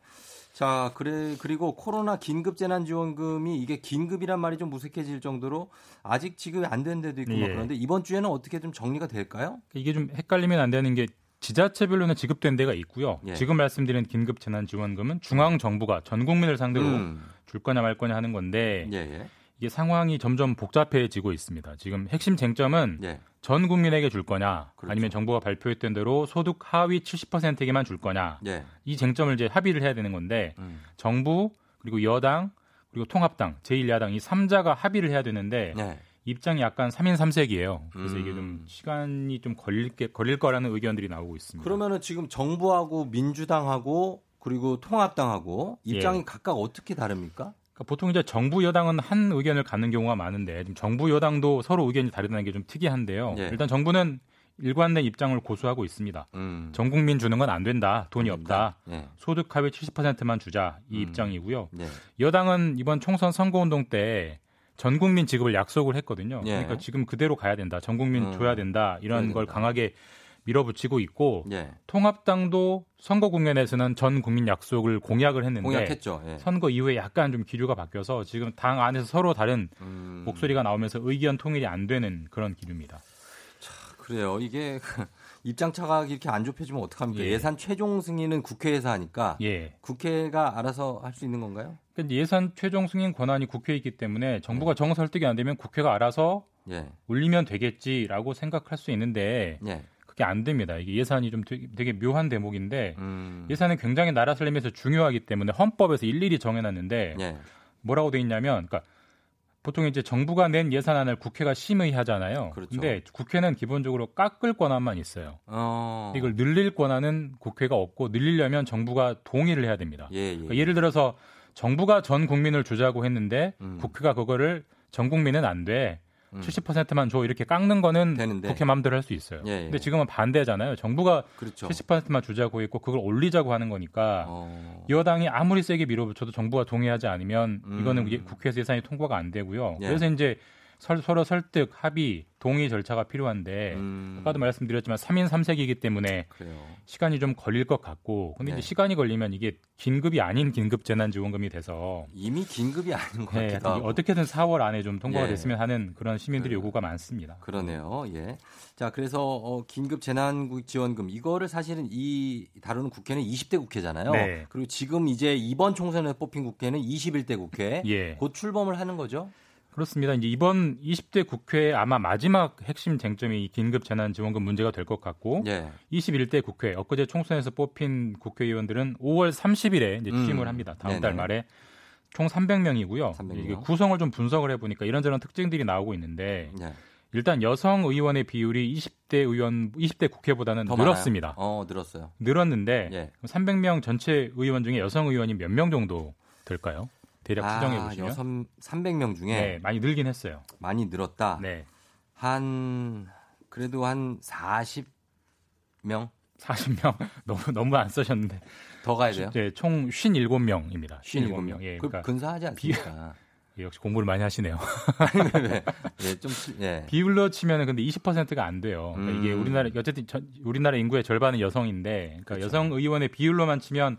예. 자, 그래 그리고 코로나 긴급 재난 지원금이 이게 긴급이란 말이 좀 무색해질 정도로 아직 지급이 안 된 데도 있고 막 예. 그런데 이번 주에는 어떻게 좀 정리가 될까요? 이게 좀 헷갈리면 안 되는 게 지자체별로는 지급된 데가 있고요. 예. 지금 말씀드린 긴급 재난 지원금은 중앙 정부가 전 국민을 상대로 음. 줄 거냐 말 거냐 하는 건데 예, 예. 이게 상황이 점점 복잡해지고 있습니다. 지금 핵심 쟁점은 예. 전 국민에게 줄 거냐 그렇죠. 아니면 정부가 발표했던 대로 소득 하위 70%에게만 줄 거냐 예. 이 쟁점을 이제 합의를 해야 되는 건데 음. 정부 그리고 여당 그리고 통합당 제1야당 이 3자가 합의를 해야 되는데 예. 입장이 약간 3인 3색이에요. 그래서 음. 이게 좀 시간이 좀 걸릴 게 걸릴 거라는 의견들이 나오고 있습니다. 그러면은 지금 정부하고 민주당하고 그리고 통합당하고 입장이 예. 각각 어떻게 다릅니까? 그러니까 보통 이제 정부 여당은 한 의견을 갖는 경우가 많은데 지금 정부 여당도 서로 의견이 다르다는 게 좀 특이한데요. 예. 일단 정부는 일관된 입장을 고수하고 있습니다. 음. 전 국민 주는 건 안 된다. 돈이 없다. 예. 소득 하위 70%만 주자 이 음. 입장이고요. 네. 여당은 이번 총선 선거운동 때 전 국민 지급을 약속을 했거든요. 예. 그러니까 지금 그대로 가야 된다. 전 국민 음. 줘야 된다. 이런 줘야 걸. 강하게 밀어붙이고 있고 예. 통합당도 선거 국면에서는 전 국민 약속을 공약을 했는데 공약했죠. 예. 선거 이후에 약간 좀 기류가 바뀌어서 지금 당 안에서 서로 다른 음. 목소리가 나오면서 의견 통일이 안 되는 그런 기류입니다. 그래요. 이게 입장 차가 이렇게 안 좁혀지면 어떡합니까? 예. 예. 산 최종 승인은 국회에서 하니까 예. 국회가 알아서 할 수 있는 건가요? 그러니까 예산 최종 승인 권한이 국회에 있기 때문에 정부가 정 설득이 안 되면 국회가 알아서 예. 올리면 되겠지라고 생각할 수 있는데 예. 안 됩니다. 이게 예산이 좀 되게, 되게 묘한 대목인데 음. 예산은 굉장히 나라 살림에서 중요하기 때문에 헌법에서 일일이 정해놨는데 예. 뭐라고 돼 있냐면, 그러니까 보통 이제 정부가 낸 예산안을 국회가 심의하잖아요. 그렇죠. 근데 국회는 기본적으로 깎을 권한만 있어요. 어. 이걸 늘릴 권한은 국회가 없고 늘리려면 정부가 동의를 해야 됩니다. 예, 예. 그러니까 예를 들어서 정부가 전 국민을 주자고 했는데 음. 국회가 그거를 전 국민은 안 돼. 음. 70%만 줘 이렇게 깎는 거는 되는데. 국회 마음대로 할 수 있어요. 예, 예. 근데 지금은 반대잖아요. 정부가 그렇죠. 70%만 주자고 했고 그걸 올리자고 하는 거니까 어. 여당이 아무리 세게 밀어붙여도 정부가 동의하지 않으면 음. 이거는 국회에서 예산이 통과가 안 되고요. 예. 그래서 이제 설- 서로 설득, 합의, 동의 절차가 필요한데 음. 아까도 말씀드렸지만 3인 3색이기 때문에 그래요. 시간이 좀 걸릴 것 같고 근데 네. 이제 시간이 걸리면 이게 긴급이 아닌 긴급 재난 지원금이 돼서 이미 긴급이 아닌 것 네, 같기도 하고. 어떻게든 4월 안에 좀 통과가 예. 됐으면 하는 그런 시민들의 그래요. 요구가 많습니다. 그러네요. 예. 자, 그래서 어, 긴급 재난국 지원금 이거를 사실은 이 다루는 국회는 20대 국회잖아요. 네. 그리고 지금 이제 이번 총선에 뽑힌 국회는 21대 국회. 예. 곧 출범을 하는 거죠. 그렇습니다. 이제 이번 20대 국회 아마 마지막 핵심 쟁점이 이 긴급 재난 지원금 문제가 될 것 같고 예. 21대 국회 엊그제 총선에서 뽑힌 국회의원들은 5월 30일에 이제 취임을 음. 합니다. 다음 네네. 달 말에 총 300명이고요. 300 명. 이게 구성을 좀 분석을 해 보니까 이런저런 특징들이 나오고 있는데 예. 일단 여성 의원의 비율이 20대 의원 20대 국회보다는 더 늘었습니다. 많아요? 어, 늘었어요. 늘었는데 예. 300명 전체 의원 중에 여성 의원이 몇 명 정도 될까요? 대략 추정해 보시면. 아, 여성 300명 중에 네, 많이 늘긴 했어요. 많이 늘었다. 네. 한 그래도 한 40명 40명 너무 너무 안 쓰셨는데 더 가야 돼요. 네, 총 57명입니다. 57명. 예, 그 그러니까 근사하지 않습니까? 예, 역시 공부를 많이 하시네요. 네. 예, 좀 예. 비율로 치면은 근데 20%가 안 돼요. 그러니까 이게 음. 우리나라 어쨌든 전- 우리나라 인구의 절반은 여성인데 그러니까 그렇죠. 여성 의원의 비율로만 치면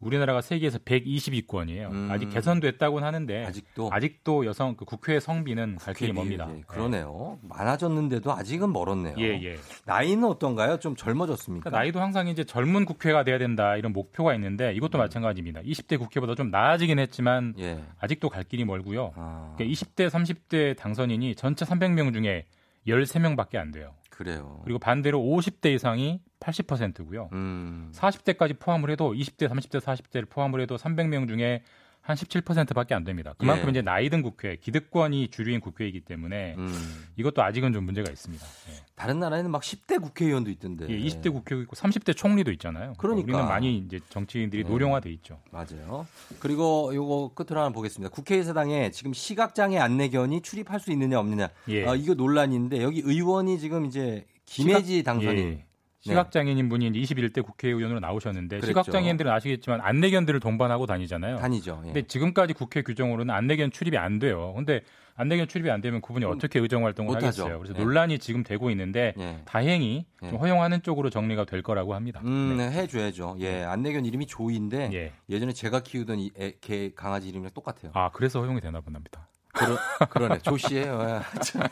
우리나라가 세계에서 120위권이에요. 음. 아직 개선됐다고는 하는데 아직도 아직도 여성 그 국회 성비는 갈 길이 국회 비율, 멉니다. 예, 그러네요. 많아졌는데도 아직은 멀었네요. 예, 예. 나이는 어떤가요? 좀 젊어졌습니까? 그러니까 나이도 항상 이제 젊은 국회가 돼야 된다 이런 목표가 있는데 음. 이것도 마찬가지입니다. 20대 국회보다 좀 나아지긴 했지만 예. 아직도 갈 길이 멀고요. 아, 그러니까 20대, 30대 당선인이 전체 300명 중에 13명밖에 안 돼요. 그래요. 그리고 반대로 50대 이상이 80%고요. 음. 40대까지 포함을 해도 20대, 30대, 40대를 포함을 해도 300명 중에 한 17%밖에 안 됩니다. 그만큼 예. 이제 나이 든 국회, 기득권이 주류인 국회이기 때문에 음. 이것도 아직은 좀 문제가 있습니다. 예. 다른 나라에는 막 10대 국회의원도 있던데. 예, 20대 국회도 있고 30대 총리도 있잖아요. 그러니까. 우리는 많이 이제 정치인들이 네. 노령화돼 있죠. 맞아요. 그리고 요거 끝으로 하나 보겠습니다. 국회의사당에 지금 시각장애 안내견이 출입할 수 있느냐 없느냐. 예. 어, 이거 논란인데 여기 의원이 지금 이제 김혜지 당선인. 예. 시각장애인 분이 이제 21대 국회의원으로 나오셨는데 그랬죠. 시각장애인들은 아시겠지만 안내견들을 동반하고 다니잖아요. 다니죠. 예. 근데 지금까지 국회 규정으로는 안내견 출입이 안 돼요. 근데 안내견 출입이 안 되면 그분이 어떻게 의정 활동을. 하겠어요. 그래서 예. 논란이 지금 되고 있는데 예. 다행히 예. 좀 허용하는 쪽으로 정리가 될 거라고 합니다. 음, 해줘야죠. 예, 안내견 이름이 조이인데 예. 예전에 제가 키우던 이 애, 개 강아지 이름이랑 똑같아요. 아 그래서 허용이 되나 봅니다. 그러, 그러네. 조 씨예요. 예. 참.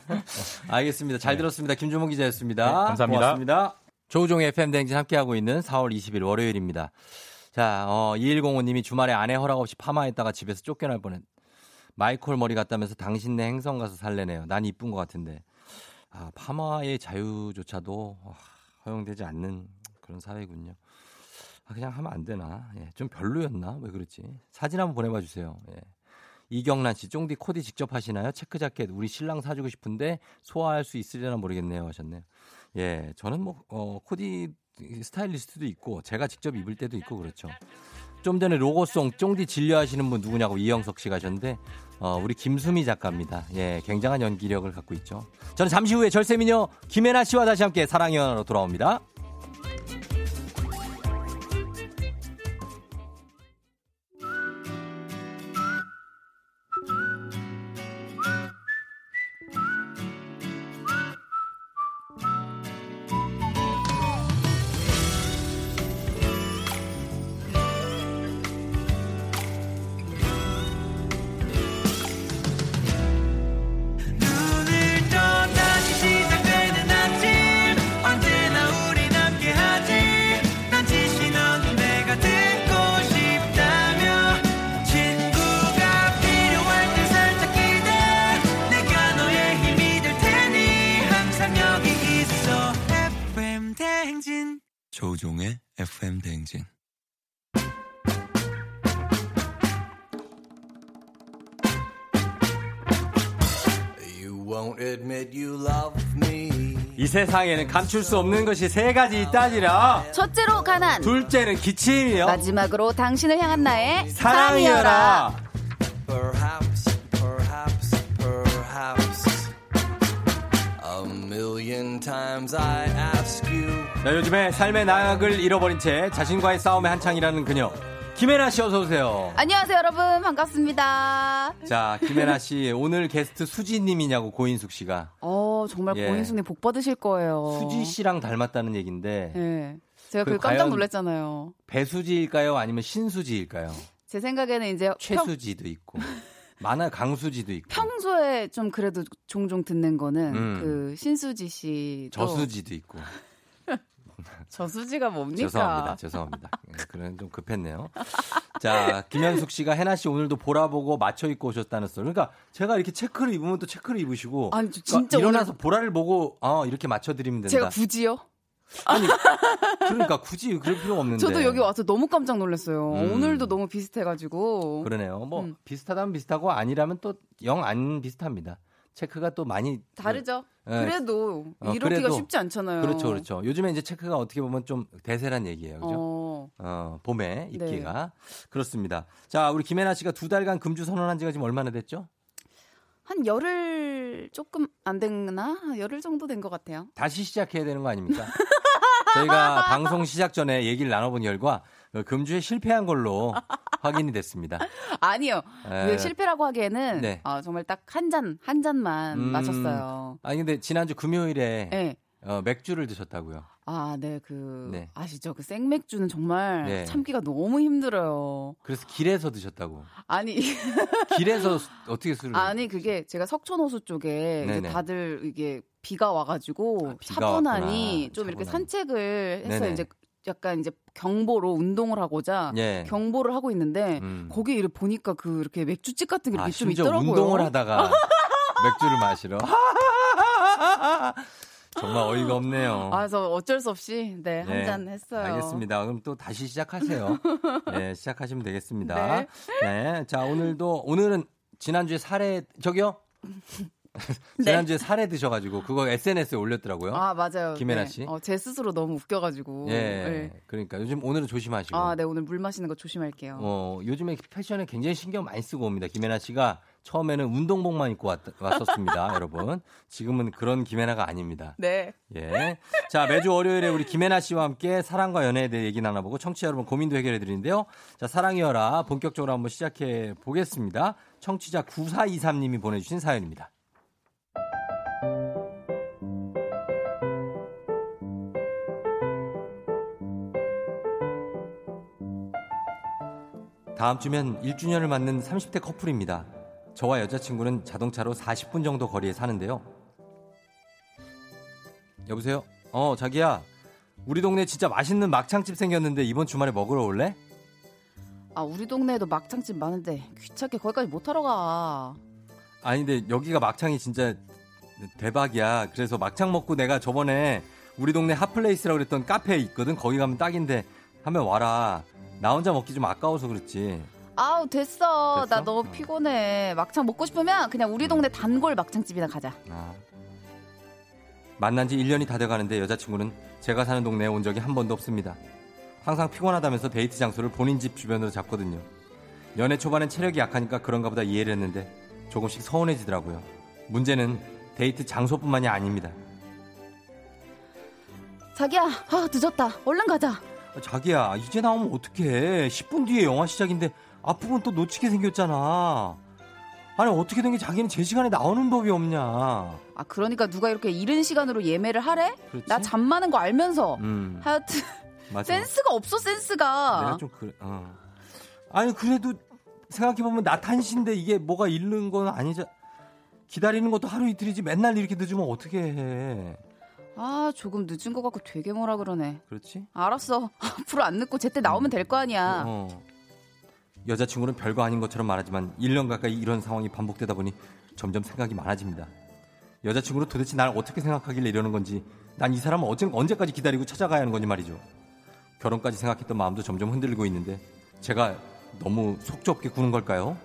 알겠습니다. 잘 들었습니다. 김주모 기자였습니다. 네, 감사합니다. 고맙습니다. 조우종의 FM 대행진 함께하고 있는 4월 20일 월요일입니다. 자, 어, 2105님이 주말에 아내 허락 없이 파마했다가 집에서 쫓겨날 뻔했. 마이콜 머리 같다면서 당신네 행성 가서 살래네요. 난 이쁜 것 같은데. 아, 파마의 자유조차도 아, 허용되지 않는 그런 사회군요. 아, 그냥 하면 안 되나? 예, 좀 별로였나? 왜 그렇지? 사진 한번 보내봐 주세요. 예. 이경란 씨, 쫑디 코디 직접 하시나요? 체크 자켓 우리 신랑 사주고 싶은데 소화할 수 있으려나 모르겠네요. 하셨네요. 예, 저는 뭐 어, 코디 스타일리스트도 있고 제가 직접 입을 때도 있고 그렇죠. 좀 전에 로고송 쫑디 진료하시는 분 누구냐고 이영석 씨가 하셨는데 어, 우리 김수미 작가입니다. 예, 굉장한 연기력을 갖고 있죠. 저는 잠시 후에 절세미녀 김혜나 씨와 다시 함께 사랑의 연화로 돌아옵니다. 이 세상에는 감출 수 없는 것이 세 가지 있다지라. 첫째로 가난. 둘째는 기침이요. 마지막으로 당신을 향한 나의 사랑이여라. Perhaps, perhaps, perhaps A million times I ask you 자, 요즘에 삶의 나약을 잃어버린 채 자신과의 싸움에 한창이라는 그녀. 김혜나 씨 어서 오세요. 안녕하세요, 여러분. 반갑습니다. 자, 김혜나 씨 오늘 게스트 수지 님이냐고 고인숙 씨가. 어, 정말 예. 고인숙님 복 받으실 거예요. 수지 씨랑 닮았다는 얘기인데 예. 제가 그그 깜짝 놀랐잖아요. 배수지일까요? 아니면 신수지일까요? 제 생각에는 이제 평, 최수지도 있고 많아 강수지도 있고 평소에 좀 그래도 종종 듣는 거는 음. 그 신수지 씨. 저수지도 있고. 저수지가 뭡니까? 죄송합니다. 죄송합니다. 예, 그런 좀 급했네요. 자, 김현숙 씨가 해나 씨 오늘도 보라 보고 맞춰 입고 오셨다는 썰. 그러니까 제가 이렇게 체크를 입으면 또 체크를 입으시고 아니, 저 진짜 그러니까 일어나서 보라를 보고 어, 이렇게 맞춰 드리면 된다. 제가 굳이요? 아니, 그러니까 굳이 그럴 필요가 없는데. 저도 여기 와서 너무 깜짝 놀랐어요. 음. 오늘도 너무 비슷해가지고. 그러네요. 뭐 음. 비슷하다면 비슷하고 아니라면 또 영 안 비슷합니다. 체크가 또 많이 다르죠. 예. 그래도 어, 이러기가 그래도- 쉽지 않잖아요. 그렇죠, 그렇죠. 요즘에 이제 체크가 어떻게 보면 좀 대세란 얘기예요. 그죠? 어. 어, 봄에 네. 입기가. 그렇습니다. 자, 우리 김혜나 씨가 두 달간 금주 선언한 지가 지금 얼마나 됐죠? 한 열흘 조금 안 됐나? 열흘 정도 된 것 같아요. 다시 시작해야 되는 거 아닙니까? 저희가 방송 시작 전에 얘기를 나눠본 결과 어, 금주에 실패한 걸로 확인이 됐습니다. 아니요. 에. 그 실패라고 하기에는 네. 아, 정말 딱 한 잔, 한 잔만 음. 마셨어요. 아니 근데 지난주 금요일에 네. 어, 맥주를 드셨다고요. 아, 네, 그 네. 아시죠? 그 생맥주는 정말 네. 참기가 너무 힘들어요. 그래서 길에서 드셨다고. 아니, 길에서 수- 어떻게 술을? 아니 그게 제가 석촌호수 쪽에 이제. 다들 이게 비가 와가지고 비가 차분하니 왔구나. 좀 이렇게 차분하니. 산책을 해서 네네. 이제 약간 이제 경보로 운동을 하고자 예. 경보를 하고 있는데 음. 거기 이렇게 보니까 그 이렇게 맥주집 같은 게 아, 이렇게 좀 심지어 있더라고요. 운동을 하다가 맥주를 마시러. 정말 어이가 없네요. 아, 그래서 어쩔 수 없이 네, 한 네, 잔 했어요. 알겠습니다. 그럼 또 다시 시작하세요. 네, 시작하시면 되겠습니다. 네. 네. 자, 오늘도, 오늘은 지난주에 사례, 저기요? 네. 지난주에 사례 드셔가지고, 그거 SNS에 올렸더라고요. 아, 맞아요. 김혜나 네. 씨. 어, 제 스스로 너무 웃겨가지고. 예. 네. 그러니까 요즘 오늘은 조심하시고. 아, 네, 오늘 물 마시는 거 조심할게요. 어, 요즘에 패션에 굉장히 신경 많이 쓰고 옵니다. 김혜나 씨가 처음에는 운동복만 입고 왔, 왔었습니다, 여러분. 지금은 그런 김혜나가 아닙니다. 네. 예. 자, 매주 월요일에 우리 김혜나 씨와 함께 사랑과 연애에 대해 얘기 나눠보고 청취자 여러분 고민도 해결해 드리는데요. 자, 사랑이여라 본격적으로 한번 시작해 보겠습니다. 청취자 9423님이 보내주신 사연입니다. 다음 주면 1주년을 맞는 30대 커플입니다. 저와 여자친구는 자동차로 40분 정도 거리에 사는데요. 여보세요? 어, 자기야. 우리 동네 진짜 맛있는 막창집 생겼는데 이번 주말에 먹으러 올래? 아, 우리 동네에도 막창집 많은데 귀찮게 거기까지 뭐 하러 가. 아니, 근데 여기가 막창이 진짜 대박이야. 그래서 막창 먹고 내가 저번에 우리 동네 hot place라고 그랬던 카페에 있거든. 거기 가면 딱인데 한번 와라. 나 혼자 먹기 좀 아까워서 그렇지. 아우, 됐어. 됐어? 나 너무 피곤해. 막창 먹고 싶으면 그냥 우리 동네 단골 막창집이나 가자. 아. 만난 지 1년이 다 돼가는데 여자친구는 제가 사는 동네에 온 적이 한 번도 없습니다. 항상 피곤하다면서 데이트 장소를 본인 집 주변으로 잡거든요. 연애 초반엔 체력이 약하니까 그런가 보다 이해를 했는데 조금씩 서운해지더라고요. 문제는 데이트 장소뿐만이 아닙니다. 자기야, 아, 늦었다. 얼른 가자. 아, 자기야 이제 나오면 어떡해 10분 뒤에 영화 시작인데 앞부분 또 놓치게 생겼잖아 아니 어떻게 된 게 자기는 제 시간에 나오는 법이 없냐 아, 그러니까 누가 이렇게 이른 시간으로 예매를 하래? 그렇지? 나 잠 많은 거 알면서. 음 하여튼 센스가 없어, 센스가. 내가 좀 그래 어. 아니 그래도 생각해보면 나 탄신데 이게 뭐가 잃는 건 아니자 기다리는 것도 하루 이틀이지 맨날 이렇게 늦으면 어떻게 해 아, 조금 늦은 것 같고 되게 뭐라 그러네. 그렇지? 알았어. 앞으로 안 늦고 제때 나오면 될 거 아니야. 어. 여자친구는 별거 아닌 것처럼 말하지만 1년 가까이 이런 상황이 반복되다 보니 점점 생각이 많아집니다. 여자친구는 도대체 날 어떻게 생각하길래 이러는 건지 난 이 사람을 언제, 언제까지 기다리고 찾아가야 하는 건지 말이죠. 결혼까지 생각했던 마음도 점점 흔들리고 있는데 제가 너무 속 좁게 구는 걸까요?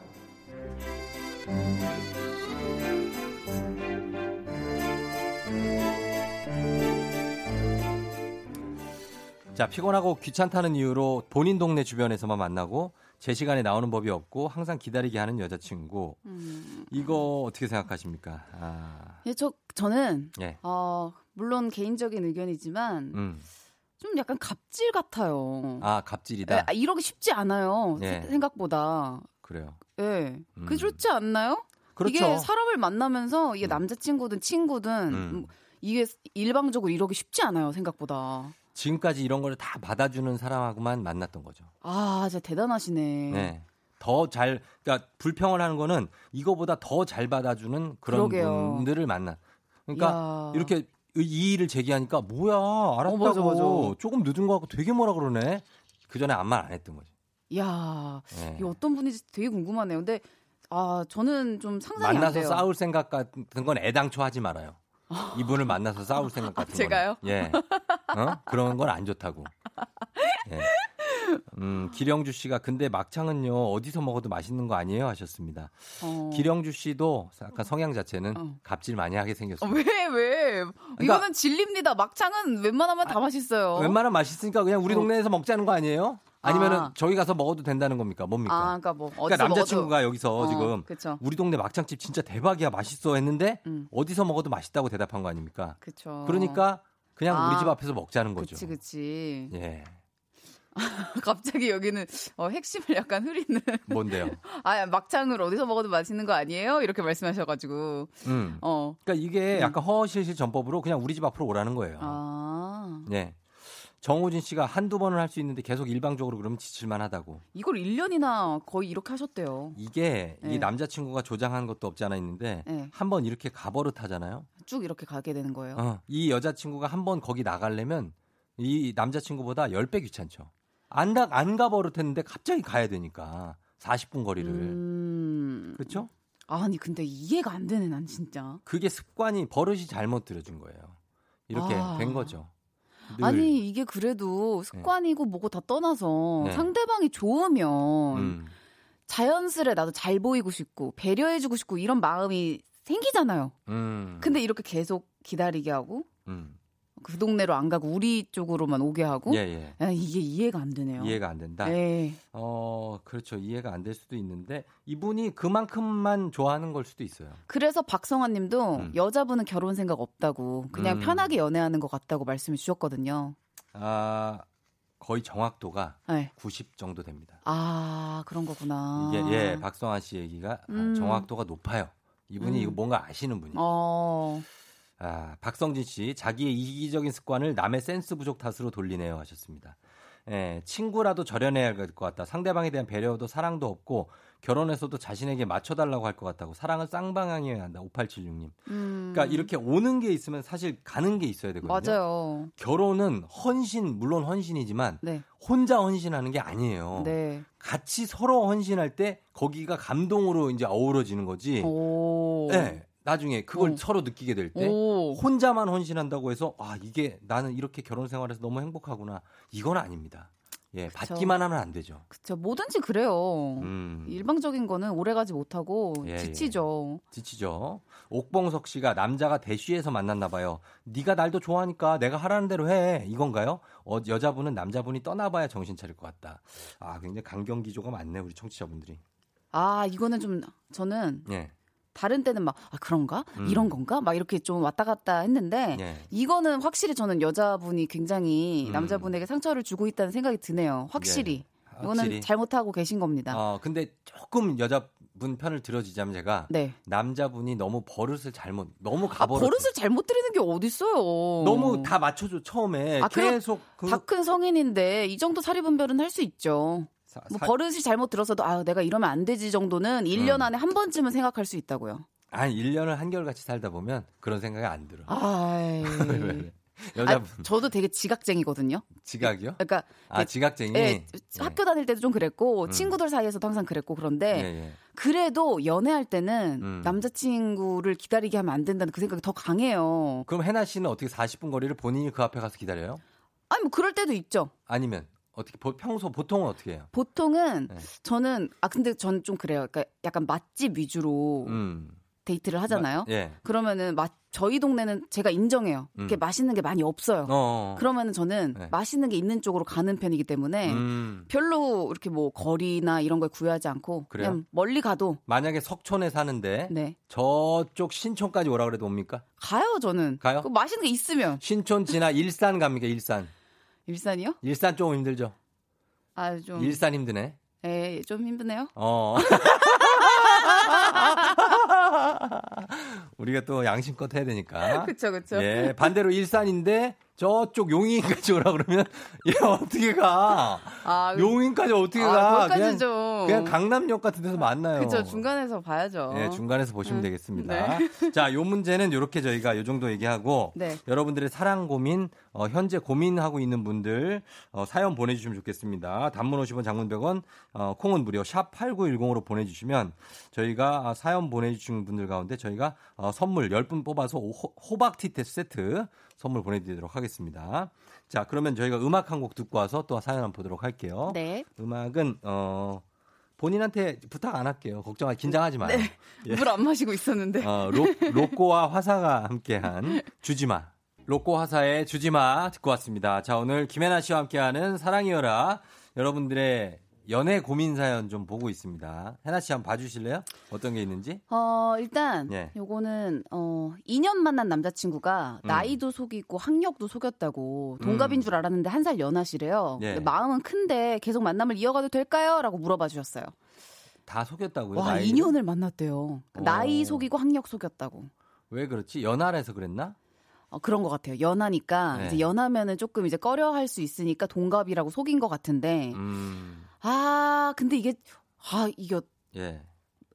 자, 피곤하고 귀찮다는 이유로 본인 동네 주변에서만 만나고 제 시간에 나오는 법이 없고 항상 기다리게 하는 여자친구. 음. 이거 어떻게 생각하십니까? 아, 예, 저, 저는, 예. 어, 물론 개인적인 의견이지만, 음. 좀 약간 갑질 같아요. 아, 갑질이다. 예, 아, 이러기 쉽지 않아요. 예. 세- 생각보다. 그래요. 예. 음. 그렇지 않나요? 그렇죠. 이게 사람을 만나면서 이게 남자친구든 친구든 음. 음, 이게 일방적으로 이러기 쉽지 않아요. 생각보다. 지금까지 이런 걸 다 받아주는 사람하고만 만났던 거죠. 아, 진짜 대단하시네. 네. 더 잘, 그러니까 불평을 하는 거는 이거보다 더 잘 받아주는 그런 그러게요. 분들을 만나. 그러니까 이야. 이렇게 이 일을 제기하니까 뭐야 알았다고 어, 맞아, 맞아. 조금 늦은 거 같고 되게 뭐라 그러네. 그 전에 아무 말 안 했던 거지. 야, 네. 이 어떤 분인지 되게 궁금하네요. 근데 아 저는 좀 상상이 안 만나서 돼요. 싸울 생각 같은 건 애당초 하지 말아요. 이분을 만나서 싸울 생각 같은 거. 제가요? 예. 어? 그런 건 안 좋다고. 예. 음, 기령주 씨가 근데 막창은요 어디서 먹어도 맛있는 거 아니에요 하셨습니다. 어. 기령주 씨도 약간 성향 자체는 어. 갑질 많이 하게 어, 생겼어요. 왜 왜? 이거는 진리입니다. 막창은 웬만하면 다 맛있어요. 그러니까 웬만하면 맛있으니까 그냥 우리 어. 동네에서 먹자는 거 아니에요? 아니면은 아. 저기 가서 먹어도 된다는 겁니까? 뭡니까? 아, 그러니까 뭐 그러니까 남자친구가 먹어도- 여기서 어, 지금 그쵸. 우리 동네 막창집 진짜 대박이야 맛있어 했는데 음. 어디서 먹어도 맛있다고 대답한 거 아닙니까? 그쵸. 그러니까 그냥 아. 우리 집 앞에서 먹자는 거죠. 그치 그치. 예. 갑자기 여기는 어, 핵심을 약간 흐리는. 뭔데요? 아 막창을 어디서 먹어도 맛있는 거 아니에요? 이렇게 말씀하셔가지고. 음. 어. 그러니까 이게 약간 허허실실 전법으로 그냥 우리 집 앞으로 오라는 거예요. 아 예. 정호진 씨가 한두 번은 할수 있는데 계속 일방적으로 그러면 지칠만 하다고. 이걸 1년이나 거의 이렇게 하셨대요. 이게 네. 이 남자친구가 조장한 것도 없지 않아 있는데 네. 한번 이렇게 가버릇 하잖아요. 쭉 이렇게 가게 되는 거예요. 어, 이 여자친구가 한 번 거기 나가려면 이 남자친구보다 10배 귀찮죠. 안, 가, 안 가버릇 했는데 갑자기 가야 되니까 40분 거리를. 음. 그렇죠? 아니 근데 이해가 안 되네 난 진짜. 그게 습관이 버릇이 잘못 들여준 거예요. 이렇게 아. 된 거죠. 늘. 아니 이게 그래도 습관이고 뭐고 다 떠나서 네. 상대방이 좋으면 음. 자연스레 나도 잘 보이고 싶고 배려해주고 싶고 이런 마음이 생기잖아요. 음. 근데 이렇게 계속 기다리게 하고 음. 그 동네로 안 가고 우리 쪽으로만 오게 하고 예, 예. 야, 이게 이해가 안 되네요. 이해가 안 된다. 네. 어, 그렇죠. 이해가 안 될 수도 있는데 이분이 그만큼만 좋아하는 걸 수도 있어요. 그래서 박성환 님도 여자분은 결혼 생각 없다고 그냥 음. 편하게 연애하는 것 같다고 말씀해 주셨거든요. 아, 거의 정확도가 네. 90 정도 됩니다. 아, 그런 거구나. 이게 예, 박성환 씨 얘기가 아, 음. 정확도가 높아요. 이분이 음. 이거 뭔가 아시는 분이에요. 어. 아, 박성진 씨, 자기의 이기적인 습관을 남의 센스 부족 탓으로 돌리네요 하셨습니다. 예, 친구라도 절연해야 할 것 같다. 상대방에 대한 배려도 사랑도 없고 결혼해서도 자신에게 맞춰달라고 할 것 같다고 사랑은 쌍방향이어야 한다. 5876님. 음. 그러니까 이렇게 오는 게 있으면 사실 가는 게 있어야 되거든요. 맞아요. 결혼은 헌신 물론 헌신이지만 네. 혼자 헌신하는 게 아니에요. 네. 같이 서로 헌신할 때 거기가 감동으로 이제 어우러지는 거지. 오. 네. 나중에 그걸 오. 서로 느끼게 될때 오. 혼자만 헌신한다고 해서 아 이게 나는 이렇게 결혼 생활에서 너무 행복하구나 이건 아닙니다. 예, 그쵸. 받기만 하면 안 되죠. 그쵸. 뭐든지 그래요. 음. 일방적인 거는 오래가지 못하고 예, 지치죠. 지치죠. 옥봉석 씨가 남자가 대쉬에서 만났나 봐요. 네가 날더 좋아하니까 내가 하라는 대로 해. 이건가요? 어, 여자분은 남자분이 떠나봐야 정신 차릴 것 같다. 아, 굉장히 강경 기조가 많네 우리 청취자분들이. 아, 이거는 좀 저는 예. 다른 때는 막 아, 그런가? 음. 이런 건가? 막 이렇게 좀 왔다 갔다 했는데 예. 이거는 확실히 저는 여자분이 굉장히 음. 남자분에게 상처를 주고 있다는 생각이 드네요. 확실히. 예. 이거는 확실히. 잘못하고 계신 겁니다. 어, 근데 조금 여자 분 편을 들어주자면 제가 네. 남자분이 너무 버릇을 잘못 너무 아, 가버릇 버릇을 잘못 들이는 게 어딨어요. 너무 다 맞춰줘 처음에 아, 계속 그 다큰 성인인데 이 정도 사리 분별은 할 수 있죠. 사- 뭐 사- 버릇이 잘못 들어서도 아 내가 이러면 안 되지 정도는 1년 음. 안에 한 번쯤은 생각할 수 있다고요. 한 1년을 한결같이 살다 보면 그런 생각이 안 들어. 아이. 왜? 여자분 아, 저도 되게 지각쟁이거든요. 지각이요? 그러니까 아 예, 지각쟁이. 예, 학교 다닐 때도 좀 그랬고 음. 친구들 사이에서도 항상 그랬고 그런데 예, 예. 그래도 연애할 때는 음. 남자친구를 기다리게 하면 안 된다는 그 생각이 더 강해요. 그럼 해나 씨는 어떻게 40분 거리를 본인이 그 앞에 가서 기다려요? 아니 뭐 그럴 때도 있죠. 아니면 어떻게 보- 평소 보통은 어떻게 해요? 보통은 네. 저는 아 근데 저는 좀 그래요. 그러니까 약간 맛집 위주로 음. 데이트를 하잖아요. 예. 그러면은 마, 저희 동네는 제가 인정해요. 이렇게 음. 맛있는 게 많이 없어요. 어. 그러면은 저는 네. 맛있는 게 있는 쪽으로 가는 편이기 때문에 음. 별로 이렇게 뭐 거리나 이런 걸 구애하지 않고 그래요? 그냥 멀리 가도 만약에 석촌에 사는데 네 저쪽 신촌까지 오라 그래도 옵니까? 가요 저는. 가요? 그 맛있는 게 있으면 신촌 지나 일산 갑니까? 일산. 일산이요? 일산 조금 힘들죠. 아 좀 일산 힘드네. 예, 좀 힘드네요. 어. 우리가 또 양심껏 해야 되니까. 그쵸, 그쵸. 예, 반대로 일산인데 저쪽 용인까지 오라 그러면 얘 어떻게 가? 아, 용인까지 어떻게 아, 가? 그냥, 좀. 그냥 강남역 같은 데서 만나요. 그죠 중간에서 봐야죠. 네, 중간에서 보시면 음. 되겠습니다. 네. 자, 요 문제는 이렇게 저희가 요 정도 얘기하고 네. 여러분들의 사랑 고민, 어, 현재 고민하고 있는 분들 어, 사연 보내주시면 좋겠습니다. 단문 50원, 장문 100원, 어, 콩은 무료 샵 8910으로 보내주시면 저희가 아, 사연 보내주신 분들 가운데 저희가 어, 선물 10분 뽑아서 호, 호박 티테스 세트 선물 보내드리도록 하겠습니다. 자, 그러면 저희가 음악 한 곡 듣고 와서 또 사연 한번 보도록 할게요. 네. 음악은 어, 본인한테 부탁 안 할게요. 걱정하, 긴장하지 마요. 네. 예. 물안 마시고 있었는데. 어, 로, 로꼬와 화사가 함께한 주지마. 로꼬 화사의 주지마 듣고 왔습니다. 자, 오늘 김혜나 씨와 함께하는 사랑이여라. 여러분들의 연애 고민 사연 좀 보고 있습니다. 해나 씨 한번 봐주실래요? 어떤 게 있는지? 어, 일단 예. 요거는 어 2년 만난 남자친구가 음. 나이도 속이고 학력도 속였다고 동갑인 음. 줄 알았는데 한 살 연하시래요. 예. 마음은 큰데 계속 만남을 이어가도 될까요? 라고 물어봐 주셨어요. 다 속였다고요? 와, 나이를? 2년을 만났대요. 나이 어. 속이고 학력 속였다고. 왜 그렇지? 연하라서 그랬나? 어, 그런 것 같아요. 연하니까 네. 이제 연하면은 조금 이제 꺼려 할 수 있으니까 동갑이라고 속인 것 같은데 음, 아 근데 이게 아 이게 예.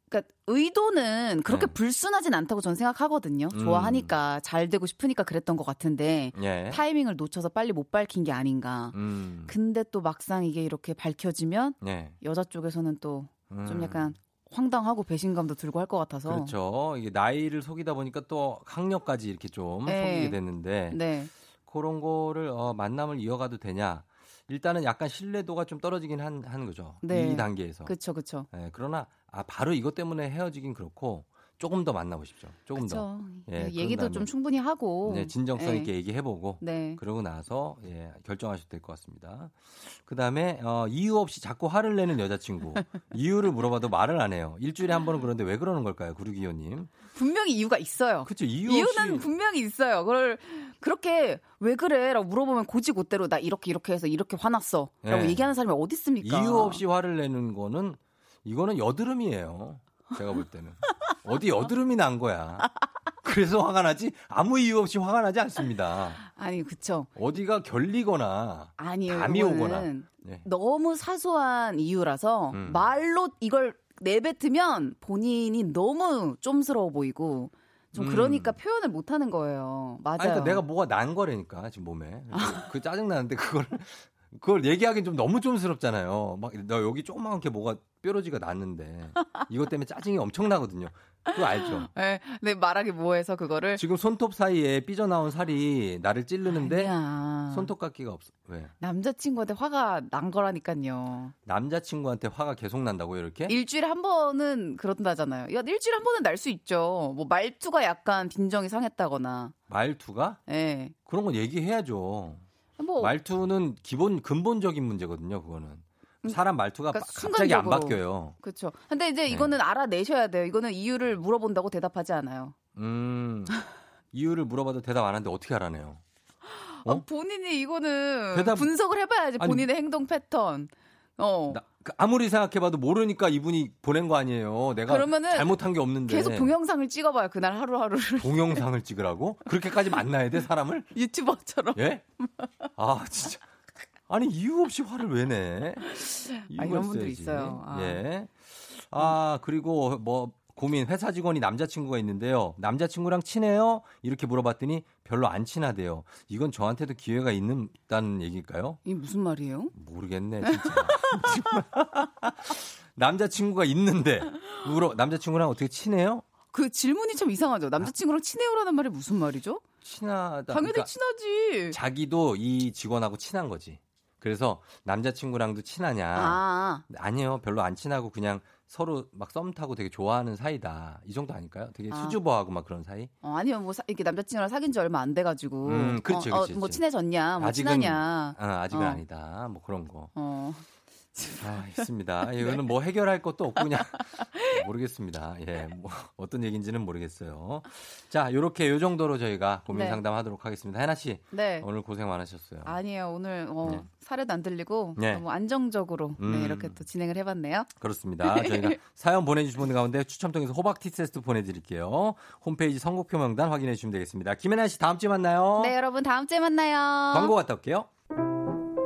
그러니까 의도는 그렇게 네. 불순하진 않다고 저는 생각하거든요. 음. 좋아하니까 잘 되고 싶으니까 그랬던 것 같은데 예. 타이밍을 놓쳐서 빨리 못 밝힌 게 아닌가. 음, 근데 또 막상 이게 이렇게 밝혀지면 예. 여자 쪽에서는 또좀 음. 약간 황당하고 배신감도 들고 할 것 같아서. 그렇죠. 이게 나이를 속이다 보니까 또 학력까지 이렇게 좀 네. 속이게 됐는데 네. 그런 거를 어, 만남을 이어가도 되냐? 일단은 약간 신뢰도가 좀 떨어지긴 한, 한 거죠. 네. 이 단계에서. 그렇죠, 그렇죠. 예, 그러나 아, 바로 이것 때문에 헤어지긴 그렇고 조금 더 만나보십시오. 조금 더. 그렇죠. 예, 얘기도 좀 충분히 하고. 네, 진정성 네. 있게 얘기해보고 네. 그러고 나서 예, 결정하셔도 될 것 같습니다. 그 다음에 어, 이유 없이 자꾸 화를 내는 여자친구 이유를 물어봐도 말을 안 해요. 일주일에 한 번은 그런데 왜 그러는 걸까요, 구르기호님? 분명히 이유가 있어요. 그렇죠. 이유 없이 분명히 있어요. 그걸 그렇게 왜 그래라고 물어보면 고지고대로 나 이렇게 이렇게 해서 이렇게 화났어라고 네. 얘기하는 사람이 어디 있습니까? 이유 없이 화를 내는 거는 이거는 여드름이에요. 제가 볼 때는 어디 여드름이 난 거야. 그래서 화가 나지 아무 이유 없이 화가 나지 않습니다. 아니 그쵸. 어디가 결리거나. 담이 이거는 오거나. 네. 너무 사소한 이유라서 음. 말로 이걸 내뱉으면 본인이 너무 좀스러워 보이고 좀 음. 그러니까 표현을 못 하는 거예요. 맞아요. 아니, 그러니까 내가 뭐가 난 거라니까 지금 몸에. 그 짜증 나는데 그걸 그걸 얘기하기는 좀 너무 좀스럽잖아요. 막너 여기 조그맣게 뭐가 뾰루지가 났는데 이것 때문에 짜증이 엄청 나거든요. 그거 알죠? 네, 네 말하기 뭐해서 그거를 지금 손톱 사이에 삐져나온 살이 나를 찌르는데 아니야. 손톱 깎기가 없어. 왜? 남자친구한테 화가 난 거라니까요. 남자친구한테 화가 계속 난다고요, 이렇게? 일주일에 한 번은 그런다잖아요. 야, 일주일에 한 번은 날 수 있죠. 뭐 말투가 약간 빈정이 상했다거나. 말투가? 예. 그런 건 얘기해야죠. 뭐 말투는 기본 근본적인 문제거든요, 그거는. 사람 말투가 그러니까 바- 갑자기 안 순간적으로. 바뀌어요. 그렇죠. 근데 이제 네. 이거는 알아내셔야 돼요. 이거는 이유를 물어본다고 대답하지 않아요. 음. 이유를 물어봐도 대답 안 하는데 어떻게 알아내요? 어? 아, 본인이 이거는 대답- 분석을 해봐야지 아니- 본인의 행동 패턴. 어. 나- 그 아무리 생각해봐도 모르니까 이분이 보낸 거 아니에요. 내가 그러면은 잘못한 게 없는데. 계속 동영상을 찍어봐요. 그날 하루하루를 동영상을 찍으라고? 그렇게까지 만나야 돼, 사람을? 유튜버처럼. 예? 아, 진짜. 아니, 이유 없이 화를 왜 내? 이유가 이런 있어야지. 있어요. 아. 예. 아, 그리고 뭐, 고민, 회사 직원이 남자친구가 있는데요. 남자친구랑 친해요? 이렇게 물어봤더니 별로 안 친하대요. 이건 저한테도 기회가 있다는 얘기일까요? 이게 무슨 말이에요? 모르겠네, 진짜. 남자친구가 있는데, 물어, 남자친구랑 어떻게 친해요? 그 질문이 참 이상하죠. 남자친구랑 친해요라는 말이 무슨 말이죠? 친하다. 당연히 그러니까 친하지. 자기도 이 직원하고 친한 거지. 그래서 남자친구랑도 친하냐? 아, 아니요, 별로 안 친하고 그냥 서로 막 썸 타고 되게 좋아하는 사이다. 이 정도 아닐까요? 되게 아. 수줍어하고 막 그런 사이? 어, 아니면 뭐 사- 이렇게 남자친구랑 사귄 지 얼마 안 돼가지고. 음, 그렇지, 어, 어, 그렇지, 뭐 그렇지. 친해졌냐, 뭐 아직은 친하냐. 아, 아직은 어. 아니다. 뭐 그런 거. 어. 아, 있습니다. 이거는 뭐 해결할 것도 없고 그냥 모르겠습니다. 예, 뭐 어떤 얘기인지는 모르겠어요. 자, 요렇게 요 정도로 저희가 고민 네. 상담하도록 하겠습니다. 해나 씨, 네. 오늘 고생 많으셨어요. 아니에요. 오늘 어, 네. 사례도 안 들리고 네. 너무 안정적으로 음. 네, 이렇게 또 진행을 해봤네요. 그렇습니다. 저희가 사연 보내주신 분들 가운데 추첨 통해서 호박 티 세트 보내드릴게요. 홈페이지 선곡표 명단 확인해 주시면 되겠습니다. 김혜나 씨 다음 주에 만나요. 네, 여러분 다음 주에 만나요. 광고 갔다 올게요.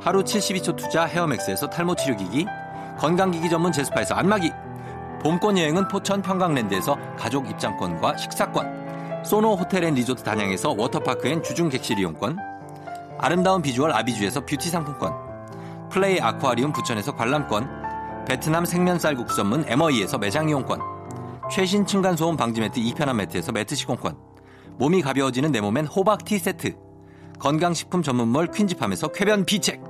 하루 72초 투자 헤어맥스에서 탈모 치료기기, 건강기기 전문 제스파에서 안마기, 봄권 여행은 포천 평강랜드에서 가족 입장권과 식사권, 소노 호텔 앤 리조트 단양에서 워터파크 and 주중 객실 이용권, 아름다운 비주얼 아비주에서 뷰티 상품권, 플레이 아쿠아리움 부천에서 관람권, 베트남 생면 쌀 국수 전문 에머이에서 매장 이용권, 최신 층간소음 방지 매트 이편한 매트에서 매트 시공권, 몸이 가벼워지는 내 몸엔 호박티 세트, 건강식품 전문몰 퀸즈팜에서 쾌변 비책,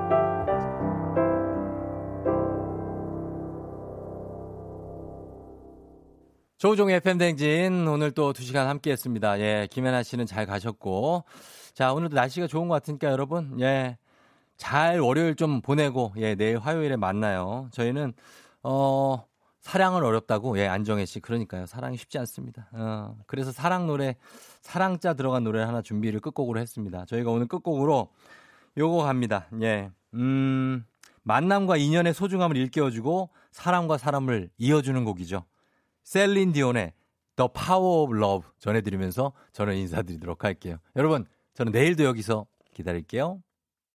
조우종의 팬댕진 오늘 또 2시간 함께 했습니다. 예, 김혜나 씨는 잘 가셨고. 자, 오늘도 날씨가 좋은 것 같으니까 여러분, 예, 잘 월요일 좀 보내고, 예, 내일 화요일에 만나요. 저희는, 어, 사랑은 어렵다고, 예, 안정혜 씨. 그러니까요. 사랑이 쉽지 않습니다. 어, 그래서 사랑 노래, 사랑자 들어간 노래 하나 준비를 끝곡으로 했습니다. 저희가 오늘 끝곡으로 요거 갑니다. 예, 음, 만남과 인연의 소중함을 일깨워주고 사람과 사람을 이어주는 곡이죠. 셀린 디온의 The Power of Love 전해드리면서 저는 인사드리도록 할게요. 여러분, 저는 내일도 여기서 기다릴게요.